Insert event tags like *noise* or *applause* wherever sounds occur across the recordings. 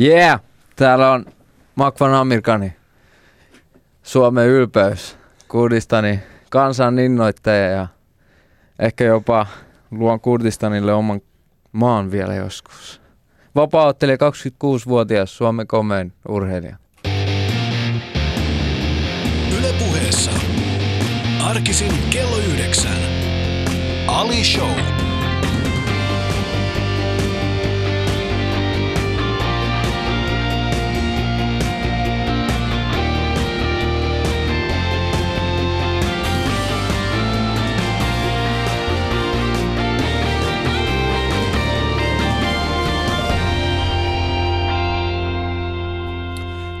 Yeah! Täällä on Makvan Amerikani, Suomen ylpeys, Kurdistani kansan innoittaja ja ehkä jopa luon Kurdistanille oman maan vielä joskus. Vapaaottelija 26-vuotias Suomen komein urheilija. Yle puheessa. Arkisin kello yhdeksän. Ali Show.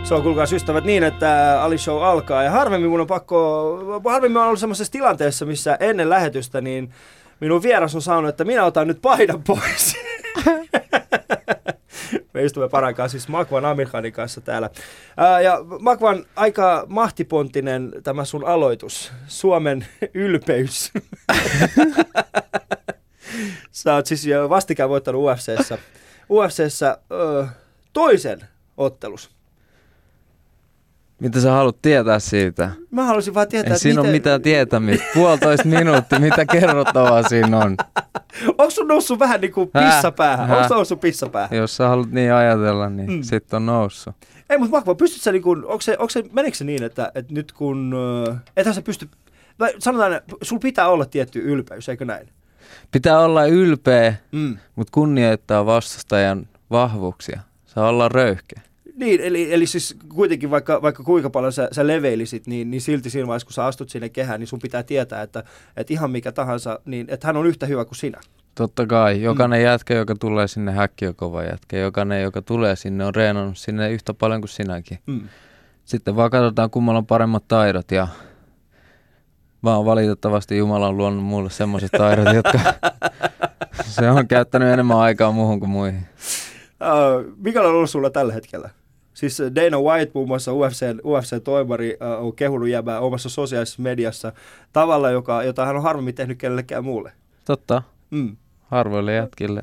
Se on kuulkaas ystävät niin, että Ali Show alkaa. Ja harvemmin mun on pakko, harvemmin on ollut semmoisessa tilanteessa, missä ennen lähetystä, niin minun vieras on sanonut, että minä otan nyt paidan pois. *laughs* Me istumme parankaan siis Makvan Amirkhanin kanssa täällä. Ää, ja Makvan, aika mahtipontinen tämä sun aloitus. Suomen *laughs* ylpeys. *laughs* Sä oot siis vastikään voittanut UFCssä, UFCssä ö, toisen ottelus. Mitä sä haluat tietää siitä? Mä haluaisin vaan tietää, Ei siinä miten... ole mitään tietämistä. Puolitoista minuuttia, mitä kerrottavaa siinä on. Onko sun noussut vähän niin kuin pissapäähän? Onko noussut pissapäähän? Jos sä haluat niin ajatella, niin Mm. sitten on noussut. Ei, mutta Makva, pystyt sä niin kuin, onko se, onko se, meneekö se niin, että, että nyt kun, äh, ethän sä pysty, vai sanotaan, että sulla pitää olla tietty ylpeys, eikö näin? Pitää olla ylpeä, Mm. mutta kunnioittaa vastustajan vahvuuksia. Saa olla röyhkeä. Niin, eli, eli siis kuitenkin vaikka, vaikka kuinka paljon sä, sä leveilisit, niin, niin silti siinä vaiheessa, kun sä astut sinne kehään, niin sun pitää tietää, että, että ihan mikä tahansa, niin että hän on yhtä hyvä kuin sinä. Totta kai. Jokainen mm. jätkä, joka tulee sinne, häkki on kova jätkä. Jokainen, joka tulee sinne, on reenannut sinne yhtä paljon kuin sinäkin. Mm. Sitten vaan katsotaan, kummalla on paremmat taidot ja vaan valitettavasti Jumala on luonut mulle semmoiset taidot, *laughs* jotka se on käyttänyt enemmän aikaa muuhun kuin muihin. Uh, mikä on ollut sulla tällä hetkellä? Siis Dana White, muun muassa UFC-toimari, uh, on kehunut jäbää omassa sosiaalisessa mediassa tavalla, joka, jota hän on harvemmin tehnyt kenellekään muulle. Totta, Mm. harvoille jätkille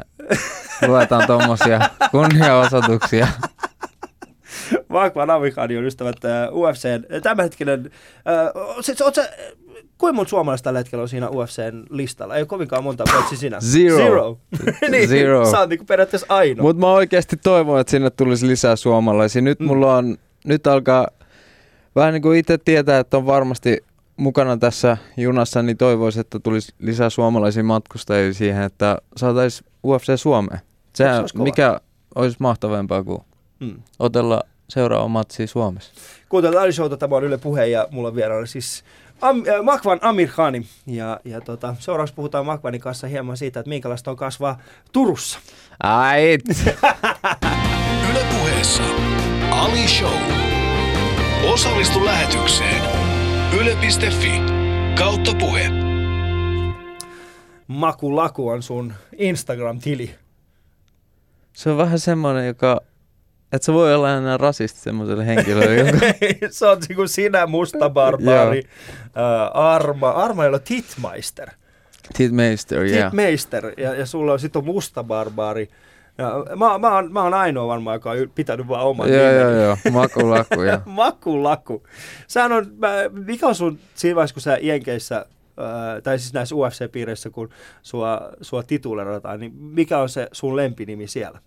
luetaan tuommoisia kunniaosoituksia. *laughs* Vakvan Amikani on ystävät uh, UFCn tämänhetkinen, uh, siis, oot sä, kuinka monta suomalaista tällä hetkellä on siinä UFCn listalla? Ei ole kovinkaan monta, paitsi sinä. Zero. Zero. *laughs* niin, Zero. Sä oot niinku periaatteessa ainoa. Mutta mä oikeasti toivon, että sinne tulisi lisää suomalaisia. Nyt Mm. mulla on, nyt alkaa vähän niin kuin itse tietää, että on varmasti mukana tässä junassa, niin toivoisin, että tulisi lisää suomalaisia matkustajia siihen, että saataisiin UFC Suomeen. Se, Se olisi mikä olisi mahtavampaa kuin Mm. otella seuraava matsi Suomessa. Kuuntelut Ali Showta, tämä on Yle Puhe ja mulla on vieraana siis Am, äh, Makvan Amir Khani. Ja, ja tota, seuraavaksi puhutaan Makvanin kanssa hieman siitä, että minkälaista on kasvaa Turussa. Ai, *laughs* Yle puheessa. Ali Show. Osallistu lähetykseen. Yle.fi kautta puhe. Maku Laku on sun Instagram-tili. se on vähän semmoinen, joka, että se voi olla enää rasisti semmoiselle henkilölle, joka *laughs* se on niin kuin sinä, musta barbaari, äh, Arma, Arma ei ole Titmeister. Titmeister, yeah. Titmeister, ja, ja sulla on sitten on musta barbaari. Ja mä, mä, oon, mä oon ainoa varmaan, joka on pitänyt vaan oman Joo, joo, joo, makulaku, joo. *laughs* Maku Laku. Sehän on, mä, mikä on sun siinä vaiheessa, kun sä Jenkeissä, tai siis näissä UFC-piireissä, kun sua, sua titulerataan, niin mikä on se sun lempinimi siellä?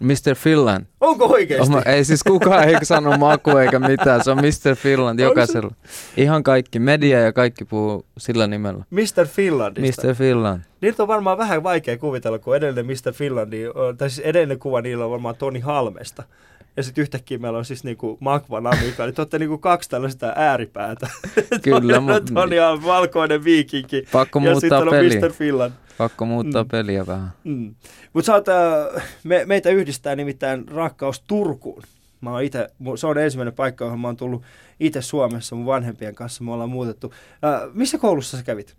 Mr. Finland. Onko oikeesti? Oma, ei siis kukaan ei sano maku eikä mitään, se on Mr. Finland jokaisella. Ihan kaikki, media ja kaikki puhuu sillä nimellä. Mr. Finlandista. Mr. Finland. Niitä on varmaan vähän vaikea kuvitella, kun edellinen Mr. Finlandi, tai siis edellinen kuva niillä on varmaan Toni Halmesta. Ja sitten yhtäkkiä meillä on siis niinku Makvan Amika, niin te olette niinku kaksi tällaista ääripäätä. Kyllä, *laughs* Toni, Toni on valkoinen viikinki. Pakko ja muuttaa sitten on. Mr. Finland. Pakko muuttaa Mm. peliä vähän. Mm. Mutta sä oot, äh, me, meitä yhdistää nimittäin rakkaus Turkuun. Mä oon ite, se on ensimmäinen paikka, johon mä oon tullut itse Suomessa mun vanhempien kanssa. Me ollaan muutettu. Äh, missä koulussa sä kävit?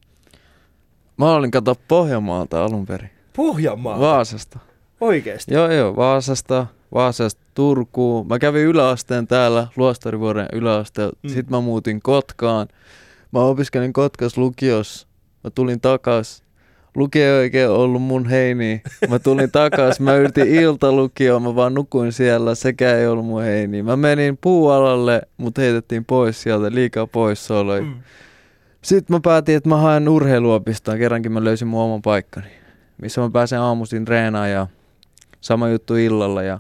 Mä olin kato Pohjanmaalta alun perin. Pohjanmaa. Vaasasta. Oikeesti. Joo, joo, Vaasasta. Vaasasta Turkuun. Mä kävin yläasteen täällä, Luostarivuoren yläasteella. Mm. Mm. Sitten mä muutin Kotkaan. Mä opiskelin Kotkas lukios. Mä tulin takas. Lukio ei oikein ollut mun heini. Mä tulin takaisin, mä yritin iltalukioon, mä vaan nukuin siellä, sekä ei ollut mun heini. Mä menin puualalle, mut heitettiin pois sieltä, liikaa poissaoloja. Mm. Sitten mä päätin, että mä haen urheiluopistoon, kerrankin mä löysin mun oman paikkani, missä mä pääsen aamuisin treenaan ja sama juttu illalla ja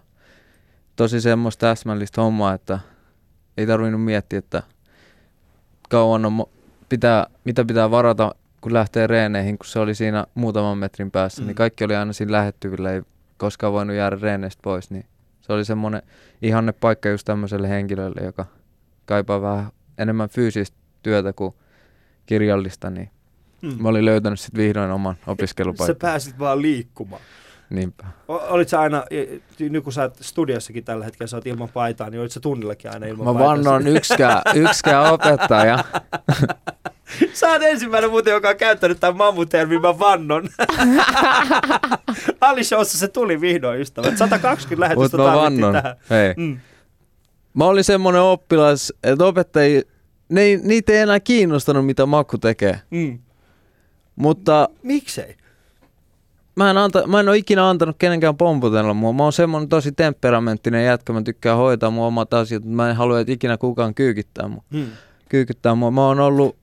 tosi semmoista täsmällistä hommaa, että ei tarvinnut miettiä, että kauan on, pitää, mitä pitää varata, kun lähtee reeneihin, kun se oli siinä muutaman metrin päässä, niin mm. niin kaikki oli aina siinä lähettyvillä, ei koskaan voinut jäädä reeneistä pois, niin se oli semmoinen ihanne paikka just tämmöiselle henkilölle, joka kaipaa vähän enemmän fyysistä työtä kuin kirjallista, niin mm. mä olin löytänyt sitten vihdoin oman opiskelupaikan. Sä pääsit vaan liikkumaan. Niinpä. Olit sä aina, nyt kun sä oot studiossakin tällä hetkellä, sä oot ilman paitaa, niin olit sä tunnillakin aina ilman Mä paitaa? Mä vannon yksikään, yksikään opettaja. *laughs* *laughs* Sä oot ensimmäinen muuten, joka on käyttänyt tämän mammutermin, mä vannon. *laughs* Alishowssa se tuli vihdoin, ystävät. 120 lähetystä mä vannon. tähän. Hei. Mm. Mä olin semmonen oppilas, että opettajia, ne ei, niitä ei enää kiinnostanut, mitä Makku tekee. Mm. Mutta... Miksei? mä en, anta, mä en ole ikinä antanut kenenkään pomputella mua. Mä oon semmonen tosi temperamenttinen jätkä, mä tykkään hoitaa mun omat asiat, mutta mä en halua, että ikinä kukaan kyykittää mua. Hmm. Kyykittää mua. Mä oon ollut,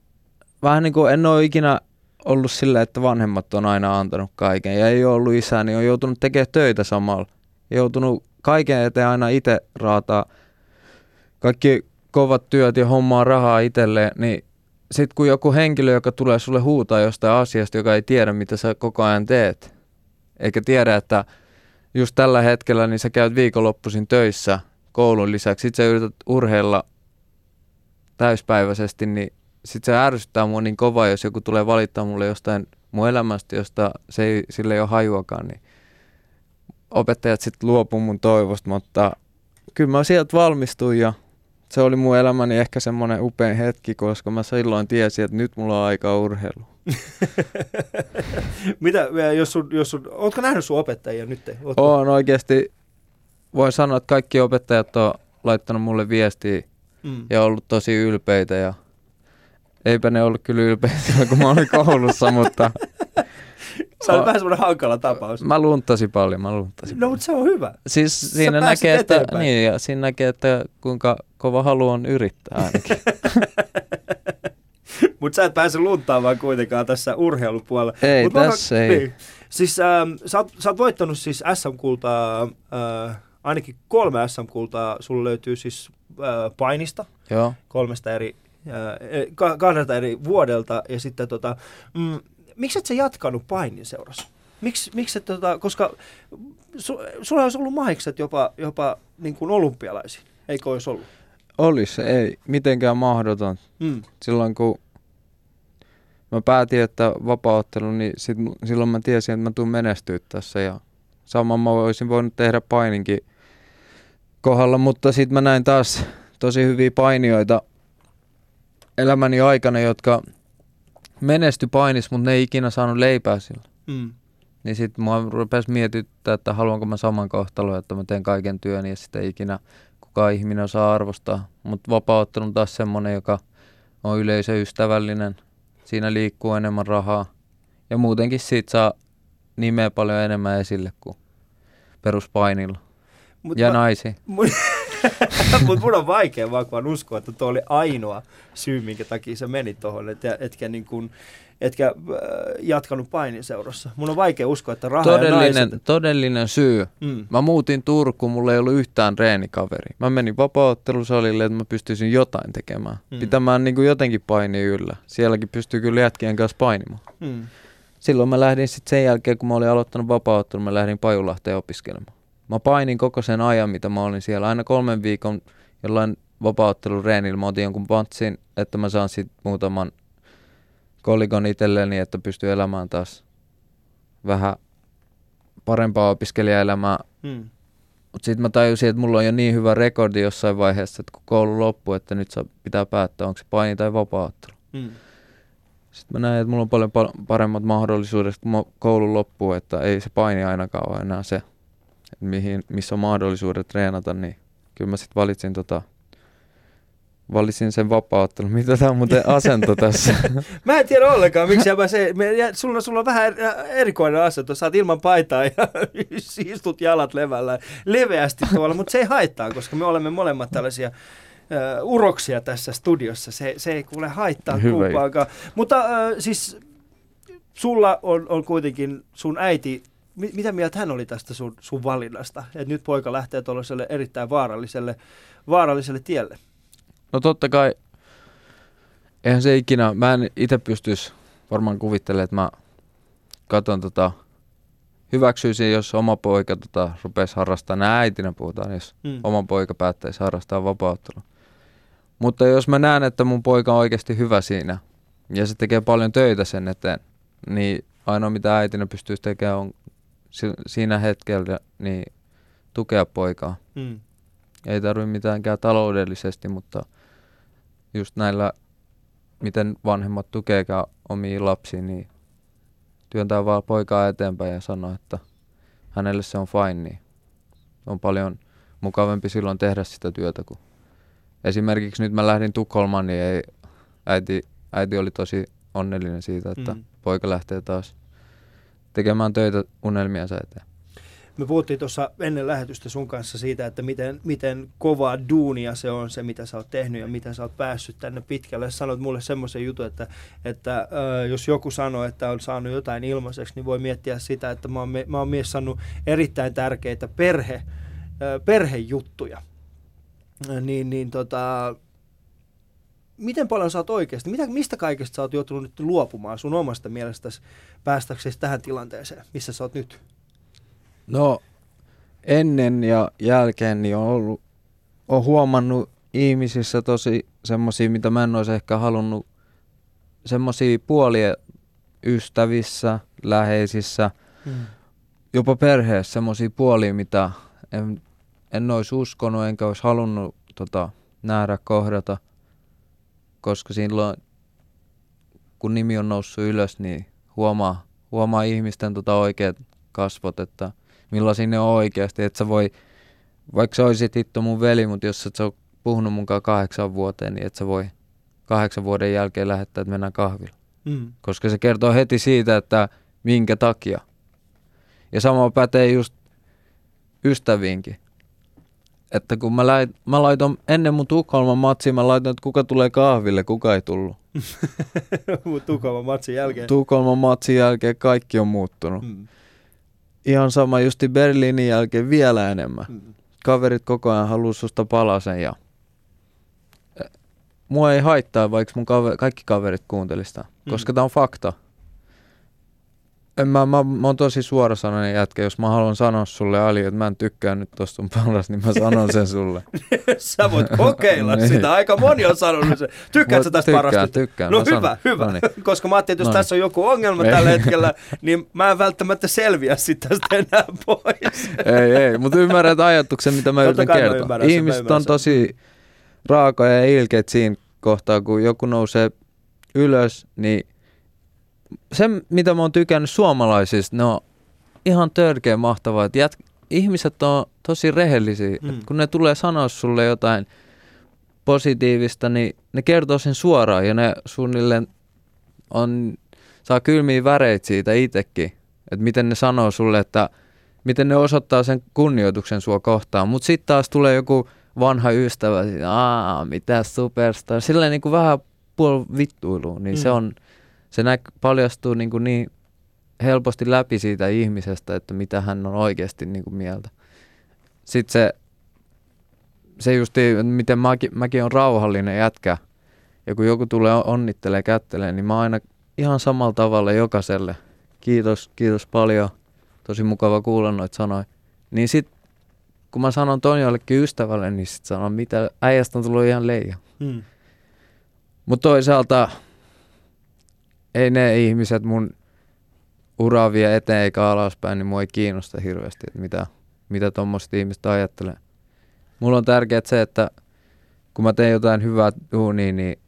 vähän niin kuin en ole ikinä ollut sillä, että vanhemmat on aina antanut kaiken. Ja ei ole ollut isä, niin on joutunut tekemään töitä samalla. Joutunut kaiken eteen aina itse raataa kaikki kovat työt ja hommaa rahaa itselleen, niin sitten kun joku henkilö, joka tulee sulle huutaa jostain asiasta, joka ei tiedä, mitä sä koko ajan teet, eikä tiedä, että just tällä hetkellä niin sä käyt viikonloppuisin töissä koulun lisäksi, sit sä yrität urheilla täyspäiväisesti, niin sit se ärsyttää mua niin kova, jos joku tulee valittaa mulle jostain mun elämästä, josta se ei, sille ei ole hajuakaan, niin opettajat sitten luopuu mun toivosta, mutta kyllä mä sieltä valmistuin ja se oli mun elämäni ehkä semmoinen upein hetki, koska mä silloin tiesin, että nyt mulla on aika urheilu. *laughs* Mitä, jos sun, jos sun, ootko nähnyt sun opettajia nyt? Ootko? Oon oikeasti. Voin sanoa, että kaikki opettajat on laittanut mulle viestiä mm. ja ollut tosi ylpeitä. Ja eipä ne ollut kyllä ylpeitä, kun mä olin koulussa, mutta... *laughs* Se oli vähän semmoinen hankala tapaus. Mä luntasin paljon, mä luntasin. No, mutta se on hyvä. Siis Sä siinä näkee, että, niin, ja siinä näkee, että kuinka kova halu on yrittää ainakin. *laughs* Mutta sä et pääse luntaamaan kuitenkaan tässä urheilupuolella. Ei, Mut tässä mä, ei. Niin. Siis ähm, sä, oot, sä oot voittanut siis SM-kultaa, äh, ainakin kolme SM-kultaa. Sulla löytyy siis äh, painista. Joo. Kolmesta eri, kahdelta eri vuodelta. Ja sitten tota, mm, miksi et sä jatkanut painin seurassa? Miksi, miksi et, tota, koska su, sulla olisi ollut mahikset jopa, jopa niin kuin olympialaisiin, eikö olisi ollut? Olisi, ei mitenkään mahdoton. Mm. Silloin kun mä päätin, että vapauttelu, niin sit, silloin mä tiesin, että mä tuun menestyä tässä ja saman mä olisin voinut tehdä paininkin kohdalla, mutta sitten mä näin taas tosi hyviä painijoita elämäni aikana, jotka menesty painis, mutta ne ei ikinä saanut leipää sillä. Mm. Niin sitten mua rupesi mietittää, että haluanko mä saman kohtalon, että mä teen kaiken työn ja sitten ikinä kukaan ihminen osaa arvostaa. Mutta vapauttelu on taas semmonen, joka on yleisöystävällinen. Siinä liikkuu enemmän rahaa. Ja muutenkin siitä saa nimeä paljon enemmän esille kuin peruspainilla. Mut ja mä, naisi. *laughs* *laughs* Mutta mun on vaikea vaan, vaan uskoa, että tuo oli ainoa syy, minkä takia sä menit tuohon, et, etkä, niin kun, etkä äh, jatkanut painiseurassa. Mun on vaikea uskoa, että raha todellinen, ja naiset... Todellinen syy. Mm. Mä muutin Turkuun, mulla ei ollut yhtään treenikaveri. Mä menin vapauttelusalille, että mä pystyisin jotain tekemään. Mm. Pitämään niin kuin jotenkin paini yllä. Sielläkin pystyy kyllä jätkien kanssa painimaan. Mm. Silloin mä lähdin sitten sen jälkeen, kun mä olin aloittanut vapauttelun, mä lähdin Pajulahteen opiskelemaan. Mä painin koko sen ajan, mitä mä olin siellä. Aina kolmen viikon jollain vapauttelureenillä mä otin jonkun pantsin, että mä saan sitten muutaman kolikon itselleni, että pystyy elämään taas vähän parempaa opiskelijaelämää. Hmm. Mutta sitten mä tajusin, että mulla on jo niin hyvä rekordi jossain vaiheessa, että kun koulu loppuu, että nyt saa pitää päättää, onko se paini tai vapauttelu. Hmm. Sitten mä näin, että mulla on paljon paremmat mahdollisuudet, kun koulu loppuu, että ei se paini ainakaan ole enää se mihin, missä on mahdollisuudet treenata, niin kyllä mä sitten valitsin tota valitsin sen vapaaottelun. Mitä tämä on muuten *laughs* asento tässä? *laughs* Mä en tiedä ollenkaan, miksi mä se, me, ja sulla, sulla on vähän erikoinen asento, sä oot ilman paitaa ja *laughs* istut jalat levällä leveästi tuolla, mutta se ei haittaa, koska me olemme molemmat tällaisia uh, uroksia tässä studiossa. Se, se ei kuule haittaa kumpaakaan. Mutta uh, siis sulla on, on kuitenkin sun äiti mitä mieltä hän oli tästä sun, sun valinnasta? Että nyt poika lähtee tuollaiselle erittäin vaaralliselle, vaaralliselle tielle. No totta kai, eihän se ikinä, mä en itse pystyisi varmaan kuvittelemaan, että mä katson tota, hyväksyisin, jos oma poika tota, rupesi harrastamaan, nämä äitinä puhutaan, jos mm. oma poika päättäisi harrastaa vapauttelua. Mutta jos mä näen, että mun poika on oikeasti hyvä siinä, ja se tekee paljon töitä sen eteen, niin ainoa mitä äitinä pystyisi tekemään on siinä hetkellä niin tukea poikaa. Mm. Ei tarvitse mitäänkään taloudellisesti, mutta just näillä, miten vanhemmat tukeekaan omia lapsia, niin työntää vaan poikaa eteenpäin ja sanoo, että hänelle se on fine, niin on paljon mukavampi silloin tehdä sitä työtä. Kun esimerkiksi nyt mä lähdin Tukholmaan, niin ei, äiti, äiti oli tosi onnellinen siitä, että mm. poika lähtee taas tekemään töitä unelmiensa eteen. Me puhuttiin tuossa ennen lähetystä sun kanssa siitä, että miten, miten kovaa duunia se on se, mitä sä oot tehnyt ja mitä sä oot päässyt tänne pitkälle. Sanoit mulle semmoisen jutun, että, että äh, jos joku sanoo, että on saanut jotain ilmaiseksi, niin voi miettiä sitä, että mä oon, mä oon mies saanut erittäin tärkeitä perhe, äh, perhejuttuja. Niin, niin tota, miten paljon sä oot oikeasti, mitä, mistä kaikesta sä oot joutunut nyt luopumaan sun omasta mielestäsi päästäksesi tähän tilanteeseen, missä sä oot nyt? No ennen ja jälkeen niin on, ollut, on huomannut ihmisissä tosi semmoisia, mitä mä en olisi ehkä halunnut, semmoisia puolia ystävissä, läheisissä, hmm. jopa perheessä semmoisia puolia, mitä en, en olisi uskonut enkä olisi halunnut tota, nähdä, kohdata – koska silloin kun nimi on noussut ylös, niin huomaa, huomaa ihmisten tota oikeat kasvot, että millaisia ne on oikeasti, että sä voi, vaikka sä olisit hitto mun veli, mutta jos et sä ole puhunut munkaan kahdeksan vuoteen, niin et sä voi kahdeksan vuoden jälkeen lähettää, että mennään kahvilla. Mm. Koska se kertoo heti siitä, että minkä takia. Ja sama pätee just ystäviinkin että kun mä, lait, mä laitoin ennen mun Tukholman matsiin, mä laitoin, että kuka tulee kahville, kuka ei tullut. *laughs* Tukholman matsin jälkeen? Tukholman matsin jälkeen kaikki on muuttunut. Hmm. Ihan sama justi Berliinin jälkeen vielä enemmän. Hmm. Kaverit koko ajan haluaa susta palasen ja mua ei haittaa, vaikka mun kaver- kaikki kaverit kuuntelista, koska mm. tämä on fakta. Mä, mä, mä oon tosi suorasanainen jätkä. Jos mä haluan sanoa sulle Ali, että mä en tykkää nyt tosta sun palas, niin mä sanon sen sulle. *laughs* sä voit kokeilla *laughs* niin. sitä. Aika moni on sanonut sen. Tykkäätkö tästä tykkään, parasta? Tykkään, No hyvä, sanon. hyvä. No niin. Koska mä ajattelin, että jos no niin. tässä on joku ongelma tällä hetkellä, niin mä en välttämättä selviä sitä tästä enää pois. *laughs* ei, ei, mutta ymmärrät ajatuksen, mitä mä yritän kertoa. Ihmiset on tosi raakoja ja ilkeät siinä kohtaa, kun joku nousee ylös, niin se, mitä mä oon tykännyt suomalaisista, ne on ihan törkeä mahtavaa, että jät, ihmiset on tosi rehellisiä. Mm. kun ne tulee sanoa sulle jotain positiivista, niin ne kertoo sen suoraan ja ne suunnilleen on, saa kylmiä väreitä siitä itsekin. Että miten ne sanoo sulle, että miten ne osoittaa sen kunnioituksen sua kohtaan. Mutta sitten taas tulee joku vanha ystävä, aa, mitä superstar, silleen niin kuin vähän puol vittuiluun, niin mm. se on se näk, paljastuu niin, kuin niin helposti läpi siitä ihmisestä, että mitä hän on oikeasti niin kuin mieltä. Sitten se, se justi, miten mäkin, mäkin on rauhallinen jätkä, ja kun joku tulee onnittelee, kättelee, niin mä aina ihan samalla tavalla jokaiselle. Kiitos, kiitos paljon. Tosi mukava kuulla noita sanoja. Niin sit, kun mä sanon ton jollekin ystävälle, niin sit sanon, mitä äijästä on tullut ihan leija. Hmm. Mutta toisaalta ei ne ihmiset mun uraa vie eteen eikä alaspäin, niin mua ei kiinnosta hirveästi, että mitä, mitä tuommoiset ihmiset ajattelee. Mulla on tärkeää se, että kun mä teen jotain hyvää duunia, niin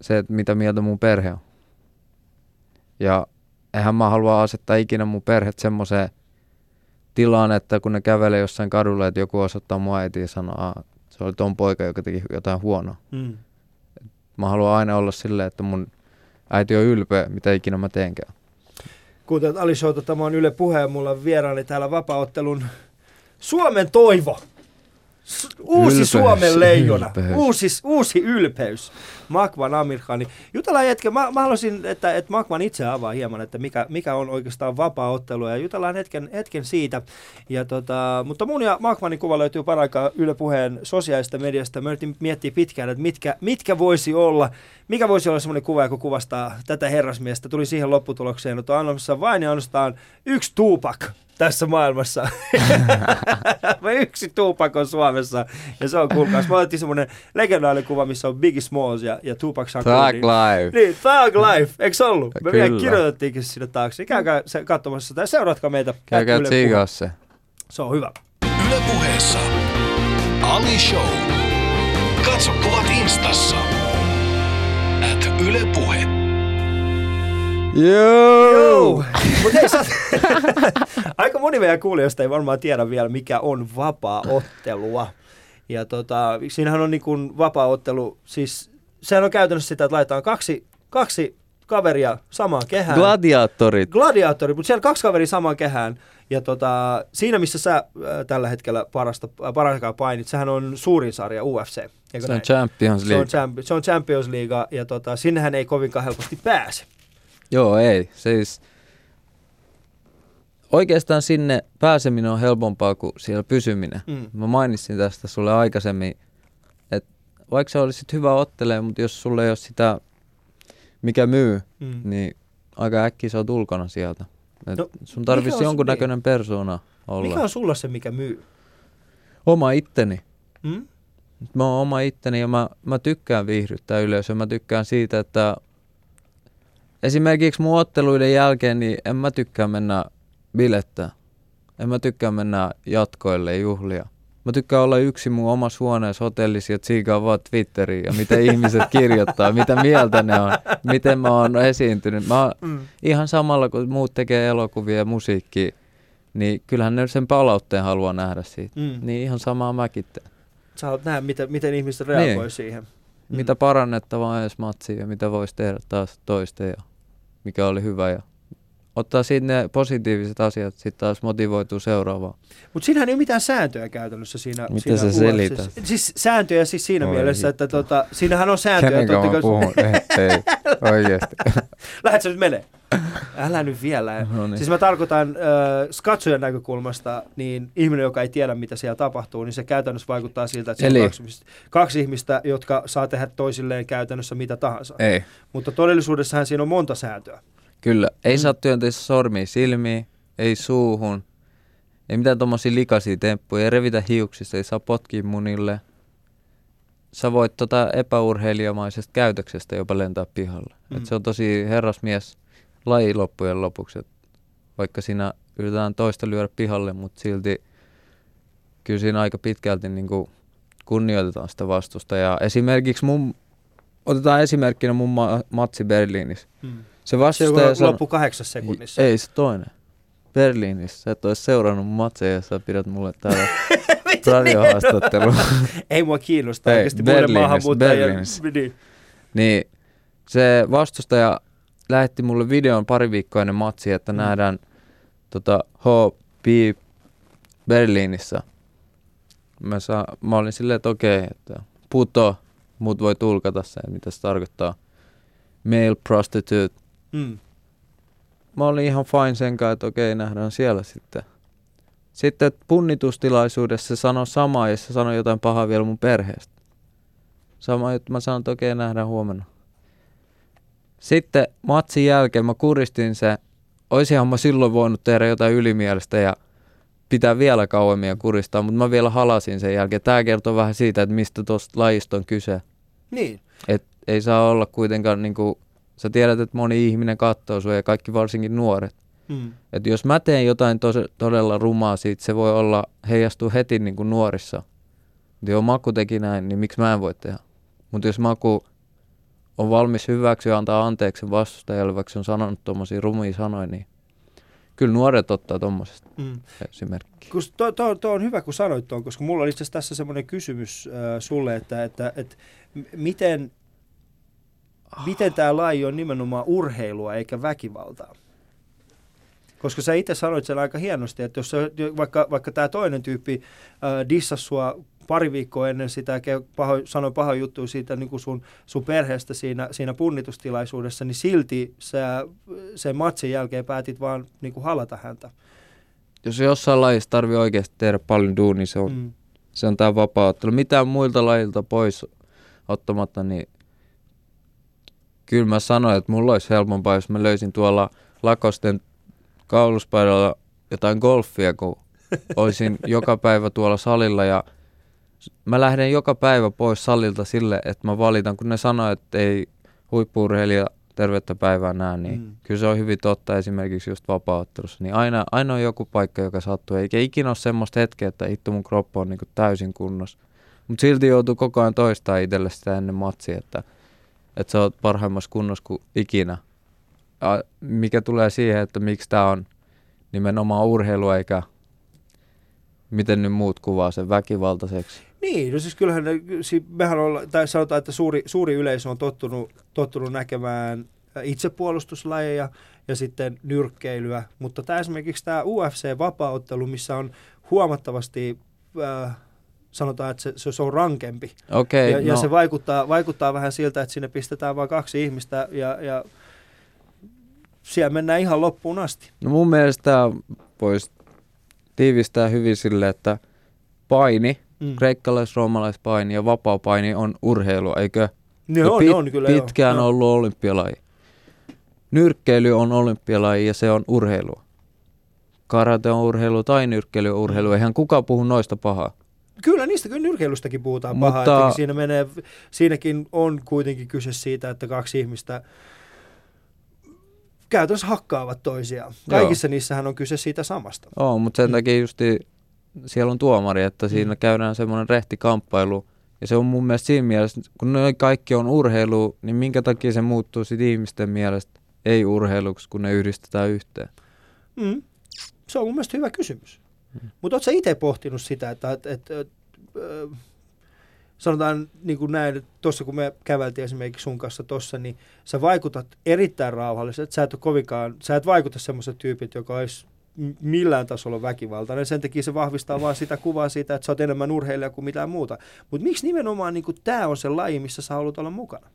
se, että mitä mieltä mun perhe on. Ja eihän mä halua asettaa ikinä mun perhet semmoiseen tilaan, että kun ne kävelee jossain kadulla, että joku osoittaa mua äiti ja sanoo, että se oli ton poika, joka teki jotain huonoa. Mm. Mä haluan aina olla silleen, että mun äiti on ylpeä, mitä ikinä mä teenkään. Kuuntelet Ali Showta, tämä on Yle Puhe ja mulla on vieraani täällä vapaaottelun Suomen toivo. S- uusi Ylpeys, Suomen leijona, ylpeys. uusi, uusi ylpeys, Makvan Amirkhani. Jutellaan hetken, mä, mä haluaisin, että, että Makvan itse avaa hieman, että mikä, mikä on oikeastaan vapaa-ottelu ja jutellaan hetken, hetken siitä. Ja tota, mutta mun ja Makvanin kuva löytyy paraikaa Yle Puheen sosiaalista mediasta. Mä yritin miettiä pitkään, että mitkä, mitkä voisi olla, mikä voisi olla semmoinen kuva, joka kuvastaa tätä herrasmiestä. Tuli siihen lopputulokseen, että on ainoastaan vain ja ainoastaan yksi Tupac tässä maailmassa. *laughs* Mä yksi Tupac on Suomessa. Ja se on kuulkaas. Mä otettiin semmonen legendaarinen kuva, missä on Biggie Smalls ja, ja Tupac Shakur. Thug niin, life. niin, Thug Life, eikö se ollut? Me vielä kirjoitettiinkin sinne taakse. Käykää se katsomassa sitä ja seuratkaa meitä. Käykää tsiigaa se. Se on hyvä. Yle puheessa. Ali Show. Katso kuvat instassa. At Yle Puhe. Joo! Mut hei, sä... *laughs* Aika moni meidän kuulijoista ei varmaan tiedä vielä, mikä on vapaa-ottelua. Ja tota, siinähän on niin kuin vapaa-ottelu, siis sehän on käytännössä sitä, että laitetaan kaksi, kaksi kaveria samaan kehään. Gladiaattorit. Gladiaattori, mutta siellä kaksi kaveria samaan kehään. Ja tota, siinä, missä sä äh, tällä hetkellä parasta, äh, paraikaa painit, sehän on suurin sarja UFC. Eikö Se on näin? Champions se, on League. champ- se on Champions League ja tota, sinnehän ei kovinkaan helposti pääse. Joo, ei. Siis oikeastaan sinne pääseminen on helpompaa kuin siellä pysyminen. Mm. Mä mainitsin tästä sulle aikaisemmin, että vaikka sä olisit hyvä ottelee, mutta jos sulle ei ole sitä, mikä myy, Mm. niin aika äkkiä sä oot ulkona sieltä. Et No, sun tarvitsisi jonkunnäköinen persoona olla. Mikä on sulla se, mikä myy? Oma itteni. Mm? Mä oon oma itteni ja mä, mä tykkään viihdyttää yleisöä. Mä tykkään siitä, että esimerkiksi mun otteluiden jälkeen niin en mä tykkää mennä bilettää. En mä tykkää mennä jatkoille juhlia. Mä tykkään olla yksi mun omassa huoneessa hotellissa ja tsiikaa vaan Twitteriin ja mitä *laughs* ihmiset kirjoittaa, mitä mieltä ne on, miten mä oon esiintynyt. Mä oon Mm. ihan samalla kun muut tekee elokuvia ja musiikkia, niin kyllähän ne sen palautteen haluaa nähdä siitä. Mm. Niin ihan samaa mäkin teen. Sä haluat nähdä, miten, miten ihmiset reagoi Niin. siihen. Mm. Mitä parannettavaa ensi matsiin ja mitä voisi tehdä taas toista ja mikä oli hyvä. Ja ottaa siitä ne positiiviset asiat, sitten taas motivoituu seuraavaan. Mutta siinähän ei ole mitään sääntöjä käytännössä siinä. Mitä siinä sä selität? Siis sääntöjä siis siinä Oi mielessä, hitto. että tota, siinähän on sääntöjä. totta kai- ei, ei, *laughs* oikeasti. Lähet sä nyt menee? Älä nyt vielä. No niin. Siis mä tarkoitan äh, katsojan näkökulmasta, niin ihminen, joka ei tiedä, mitä siellä tapahtuu, niin se käytännössä vaikuttaa siltä, että siellä on Eli? kaksi, ihmistä- kaksi ihmistä, jotka saa tehdä toisilleen käytännössä mitä tahansa. ei. Mutta todellisuudessahan siinä on monta sääntöä. Kyllä, ei Mm. saa työntää sormia silmiin, ei suuhun, ei mitään tommosia likaisia temppuja, ei revitä hiuksista, ei saa potkia munille. Sä voit tota epäurheilijamaisesta käytöksestä jopa lentää pihalle. Mm. Et se on tosi herrasmies laji loppujen lopuksi. Et vaikka siinä yritetään toista lyödä pihalle, mutta silti kyllä siinä aika pitkälti niin kunnioitetaan sitä vastusta. Ja esimerkiksi mun, otetaan esimerkkinä mun ma- matsi Berliinissä. Se Se vastustaja on loppu kahdeksassa sekunnissa. ei se toinen. Berliinissä. Sä et ois seurannut matseja ja sä pidät mulle täällä *laughs* radiohaastattelua. *laughs* Ei mua kiinnosta Ei, oikeasti muille Berliinissä, maahanmuuttajien. Berliinissä. Niin. niin se vastustaja lähetti mulle videon pari viikkoa ennen matsia, että Mm. nähdään tota, HB Berliinissä. Mä, saa, mä olin silleen, että okei, että puto, mut voi tulkata sen, mitä se tarkoittaa. Male prostitute. Mm. mä olin ihan fine sen kanssa, että okei, nähdään siellä sitten. Sitten punnitustilaisuudessa se sanoi samaa ja se sanoi jotain pahaa vielä mun perheestä. Sama juttu, mä sanoin, että okei, nähdään huomenna. Sitten matsin jälkeen mä kuristin se, oisinhan mä silloin voinut tehdä jotain ylimielistä ja pitää vielä kauemmin ja kuristaa, mutta mä vielä halasin sen jälkeen. Tää kertoo vähän siitä, että mistä tuosta lajista on kyse. niin. Et ei saa olla kuitenkaan niinku, sä tiedät, että moni ihminen katsoo sua ja kaikki varsinkin nuoret. Mm. Et jos mä teen jotain tos, todella rumaa siitä, se voi olla heijastuu heti niin kuin nuorissa. Mutta joo, Maku teki näin, niin miksi mä en voi tehdä? Mutta jos Maku on valmis hyväksyä ja antaa anteeksi vastustajalle, vaikka se on sanonut tuommoisia rumia sanoja, niin kyllä nuoret ottaa tuommoisesta Mm. esimerkki. Kun to, to, to, on hyvä, kun sanoit tuon, koska mulla oli itse asiassa tässä semmoinen kysymys äh, sulle, että, että, että miten, miten tämä laji on nimenomaan urheilua eikä väkivaltaa. Koska sä itse sanoit sen aika hienosti, että jos se, vaikka, vaikka tämä toinen tyyppi äh, dissasi sua pari viikkoa ennen sitä, paho, sanoi paha juttu siitä niin kuin sun, sun perheestä siinä, siinä punnitustilaisuudessa, niin silti sä sen matsin jälkeen päätit vaan niin kuin halata häntä. Jos jossain lajissa tarvii oikeasti tehdä paljon duunia, se on, mm. se on tämä vapauttelu. Mitään muilta lajilta pois ottamatta, niin kyllä mä sanoin, että mulla olisi helpompaa, jos mä löysin tuolla Lakosten kauluspaidalla jotain golfia, kun olisin *laughs* joka päivä tuolla salilla ja mä lähden joka päivä pois salilta sille, että mä valitan, kun ne sanoo, että ei huippuurheilija tervettä päivää näe, niin mm. kyllä se on hyvin totta esimerkiksi just vapauttelussa. Niin aina, aina on joku paikka, joka sattuu, eikä ikinä ole semmoista hetkeä, että hitto mun kroppa on niin täysin kunnossa. Mutta silti joutuu koko ajan toistaa itselle sitä ennen matsia, että, että sä oot parhaimmassa kunnossa kuin ikinä. Ja mikä tulee siihen, että miksi tämä on nimenomaan urheilu eikä miten nyt muut kuvaa sen väkivaltaiseksi. Niin, no siis kyllähän ne, mehän olla, tai sanotaan, että suuri, suuri yleisö on tottunut, tottunut näkemään itsepuolustuslajeja ja sitten nyrkkeilyä, mutta tämä esimerkiksi tämä UFC-vapauttelu, missä on huomattavasti, äh, sanotaan, että se, se on rankempi. Okay, ja, no. ja se vaikuttaa, vaikuttaa vähän siltä, että sinne pistetään vain kaksi ihmistä ja, ja siellä mennään ihan loppuun asti. No mun mielestä voisi tiivistää hyvin sille, että paini, mm. kreikkalais-roomalaispaini ja vapaa-paini on urheilu, eikö? Ne on, pit- on kyllä Pitkään joo. ollut olympialaji. Nyrkkeily on olympialaji ja se on urheilu. Karate on urheilu tai nyrkkeily on urheilu. Eihän kukaan puhu noista pahaa. Kyllä, niistä kyllä nyrkeilystäkin puhutaan Mutta... pahaa. Siinä menee, siinäkin on kuitenkin kyse siitä, että kaksi ihmistä käytännössä hakkaavat toisiaan. Kaikissa Joo. niissähän on kyse siitä samasta. Oo, mutta sen mm. takia justi siellä on tuomari, että mm. siinä käydään semmoinen rehti kamppailu. Ja se on mun mielestä siinä mielessä, kun ne kaikki on urheilu, niin minkä takia se muuttuu sitten ihmisten mielestä ei urheiluksi, kun ne yhdistetään yhteen? Mm. Se on mun mielestä hyvä kysymys. Mutta ootko itse pohtinut sitä, että, että, että, että sanotaan niin kuin näin, tuossa kun me käveltiin esimerkiksi sun kanssa tuossa, niin sä vaikutat erittäin rauhalliselta. Sä et ole kovinkaan, sä et vaikuta semmoiset tyypit, joka olisi millään tasolla väkivaltainen. Sen takia se vahvistaa vaan sitä kuvaa siitä, että sä oot enemmän urheilija kuin mitään muuta. Mutta miksi nimenomaan niin tämä on se laji, missä sä haluat olla mukana?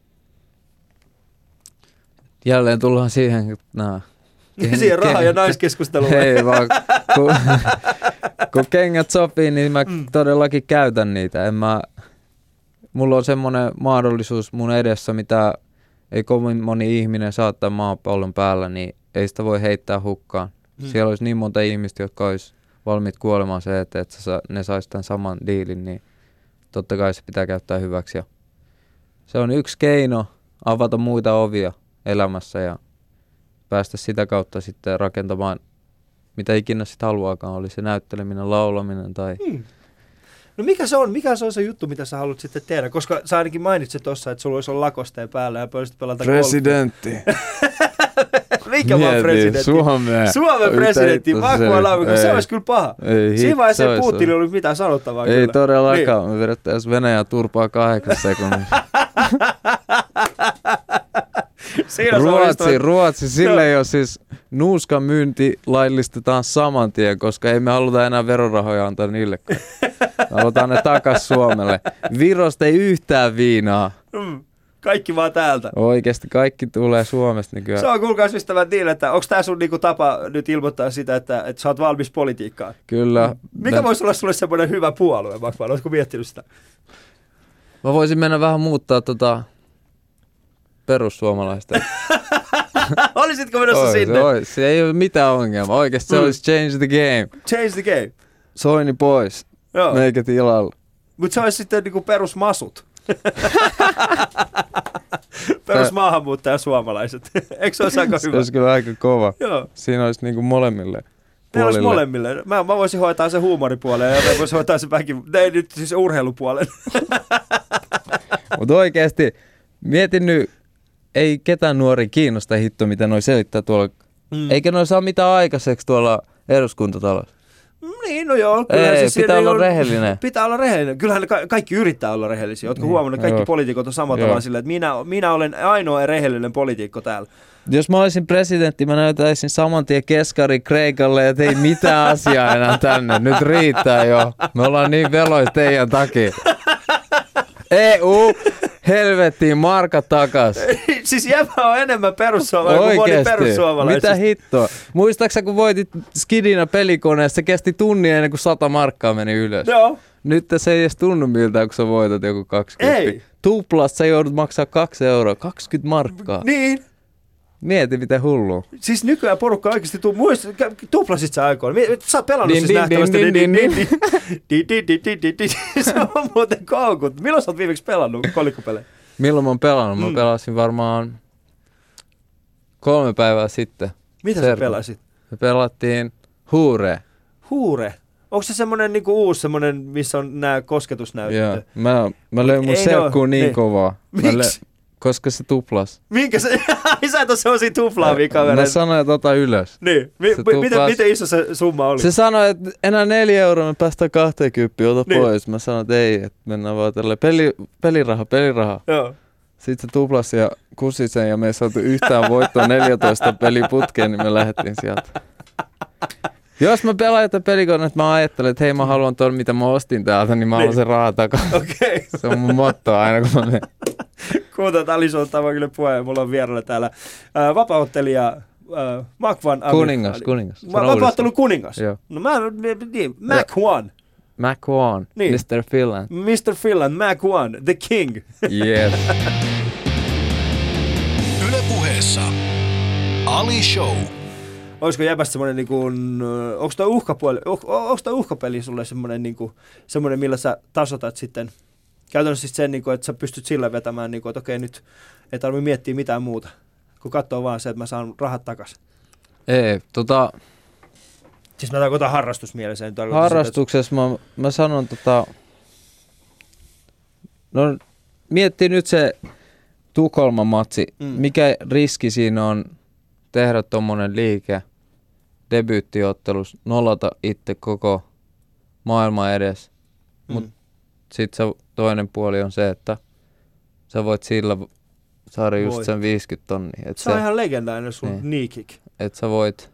Jälleen tullaan siihen, että Ken, siihen raha- ja naiskeskusteluun. Ei vaan, kun, kun kengät sopii, niin mä mm. todellakin käytän niitä. En mä, mulla on semmoinen mahdollisuus mun edessä, mitä ei kovin moni ihminen saattaa maapallon päällä, niin ei sitä voi heittää hukkaan. Hmm. Siellä olisi niin monta ihmistä, jotka olisi valmiit kuolemaan se, että, että ne saisi tämän saman diilin, niin totta kai se pitää käyttää hyväksi. Ja se on yksi keino avata muita ovia elämässä ja päästä sitä kautta sitten rakentamaan mitä ikinä sitten haluaakaan, oli se näytteleminen, laulaminen tai hmm. No mikä se on? Mikä se on se juttu, mitä sä haluat sitten tehdä? Koska sä ainakin mainitsit tuossa, että sulla olisi olla lakosteen päällä ja pöydästä pelata Presidentti. *laughs* mikä vaan presidentti? Suomen. Suomen presidentti, Vakua Laumikko, se olisi kyllä paha. Ei, Siinä vaiheessa ei Putin ollut mitään sanottavaa Ei kyllä. todellakaan, niin. me vedettäisiin Venäjä turpaa kahdeksan sekunnissa. *laughs* Ruotsi, Ruotsi, no. ei ole siis nuuskan myynti laillistetaan saman tien, koska ei me haluta enää verorahoja antaa niille. Halutaan ne takas Suomelle. Virosta ei yhtään viinaa. Mm. Kaikki vaan täältä. Oikeasti kaikki tulee Suomesta nykyään. Se on kuulkaas ystävät niin, että onko tämä sun niinku tapa nyt ilmoittaa sitä, että, että sä oot valmis politiikkaan? Kyllä. Mikä mä... voisi olla sulle semmoinen hyvä puolue, vaikka oletko miettinyt sitä? Mä voisin mennä vähän muuttaa tota perussuomalaista. *laughs* Olisitko menossa ois, sinne? Ois. Se ei ole mitään ongelmaa. Oikeasti se mm. olisi change the game. Change the game. Soini pois. Joo. Meikä tilalla. Mutta se olisi sitten niinku perusmasut. *laughs* Perus maahanmuuttaja suomalaiset. *laughs* Eikö se olisi aika hyvä? Se olisi kyllä aika kova. Joo. Siinä olisi niinku molemmille. Ne olisi molemmille. Mä, mä voisin hoitaa sen huumoripuolen ja mä voisin hoitaa sen väki... Ei nyt siis urheilupuolen. Mutta oikeasti, mietin nyt, ei ketään nuori kiinnosta hitto, mitä noi selittää tuolla. Mm. Eikä noi saa mitään aikaiseksi tuolla eduskuntatalossa. Niin, no joo. kyllä Ei, siinä pitää olla on- rehellinen. Pitää olla rehellinen. Kyllähän ka- kaikki yrittää olla rehellisiä. Oletko Niin, huomannut, että kaikki joo. poliitikot on samalla tavalla silleen, että minä, minä olen ainoa rehellinen poliitikko täällä. Jos mä olisin presidentti, mä näytäisin saman tien keskari Kreikalle, että ei mitään *laughs* asiaa enää tänne. Nyt riittää jo. Me ollaan niin velois teidän takia. *laughs* EU, helvettiin, marka takas. *laughs* siis jäbä on enemmän perussuomalainen kuin moni perussuomalaisista. Mitä hittoa? Muistaaksä, kun voitit skidina pelikoneessa, se kesti tunnin ennen kuin 100 markkaa meni ylös. Joo. Nyt se ei edes tunnu miltä, kun sä voitat joku 20. Ei. Tuplasta sä joudut maksaa 2 euroa, 20 markkaa. Niin. Mieti, miten hullu. Siis nykyään porukka oikeasti tuu, muist, kä- tuplasit sä aikoina. Sä oot pelannut Din, siis din, din, nähtävästi. din, din, din. Di- di- di- di- di- di- Se on muuten koukut. Milloin sä oot viimeksi pelannut kolikkopelejä? Milloin mä oon pelannut? Mä Mm. pelasin varmaan kolme päivää sitten. Mitä sä Serkku. pelasit? Me pelattiin Huure. Huure. Onko se semmonen niinku uusi semmonen, missä on nämä kosketusnäytöt? Joo. Mä, mä löin mun Ei serkkuun oo, niin niin. kovaa. Miksi? Koska se tuplas. Minkä se? *laughs* Sä et oo semmosia tuplaavia Mä kavereita. sanoin, että ota ylös. Niin. Mi- Se mi- miten, tuplas- miten iso se summa oli? Se sanoi, että enää neljä euroa me päästään 20, ota Niin. pois. Mä sanoin, että ei, että mennään vaan tälle peli, peliraha, peliraha. Joo. Sitten se tuplasi ja kusi sen ja me ei saatu yhtään voittoa 14 peliputkeen, niin me lähdettiin sieltä. Jos mä pelaan jotain pelikoneet, mä ajattelen, että hei mä haluan ton, mitä mä ostin täältä, niin mä haluan Niin. sen rahaa takaisin. Okei. *laughs* Se on mun motto aina, kun mä menen. Kuuntelut Ali Show, tämä on kyllä puheen. Mulla on vierailla täällä äh, vapauttelija äh, Amir Kuningas, Ali. kuningas. Mä Sano vapauttelu kuningas. Joo. No mä, niin, Mac One. Mac One, Niin. Mr. Finland. Mr. Finland, Mac One, The King. Yes. *laughs* Yle puheessa Ali Show. Olisiko jäbästä semmoinen, niin kuin, onko toi uhkapuoli, on- onko uhkapeli sulle semmoinen, niin kuin, semmoinen, millä sä tasotat sitten, käytännössä siis sen, niin kuin, että sä pystyt sillä vetämään, niin kuin, että okei nyt ei tarvitse miettiä mitään muuta, kun katsoo vaan se, että mä saan rahat takaisin. Ei, tota, Siis mä tarkoitan harrastusmielessä. tarkoita harrastuksessa mä, mä sanon tota, no miettii nyt se Tukholman matsi, Mm. mikä riski siinä on tehdä tommonen liike debyyttiottelus, nollata itse koko maailman edes. Sitä, mut- Sitten se toinen puoli on se, että sä voit sillä saada just Voit. sen 50 tonnia. Et se on ihan legendaarinen sun Niin. knee kick. että sä voit,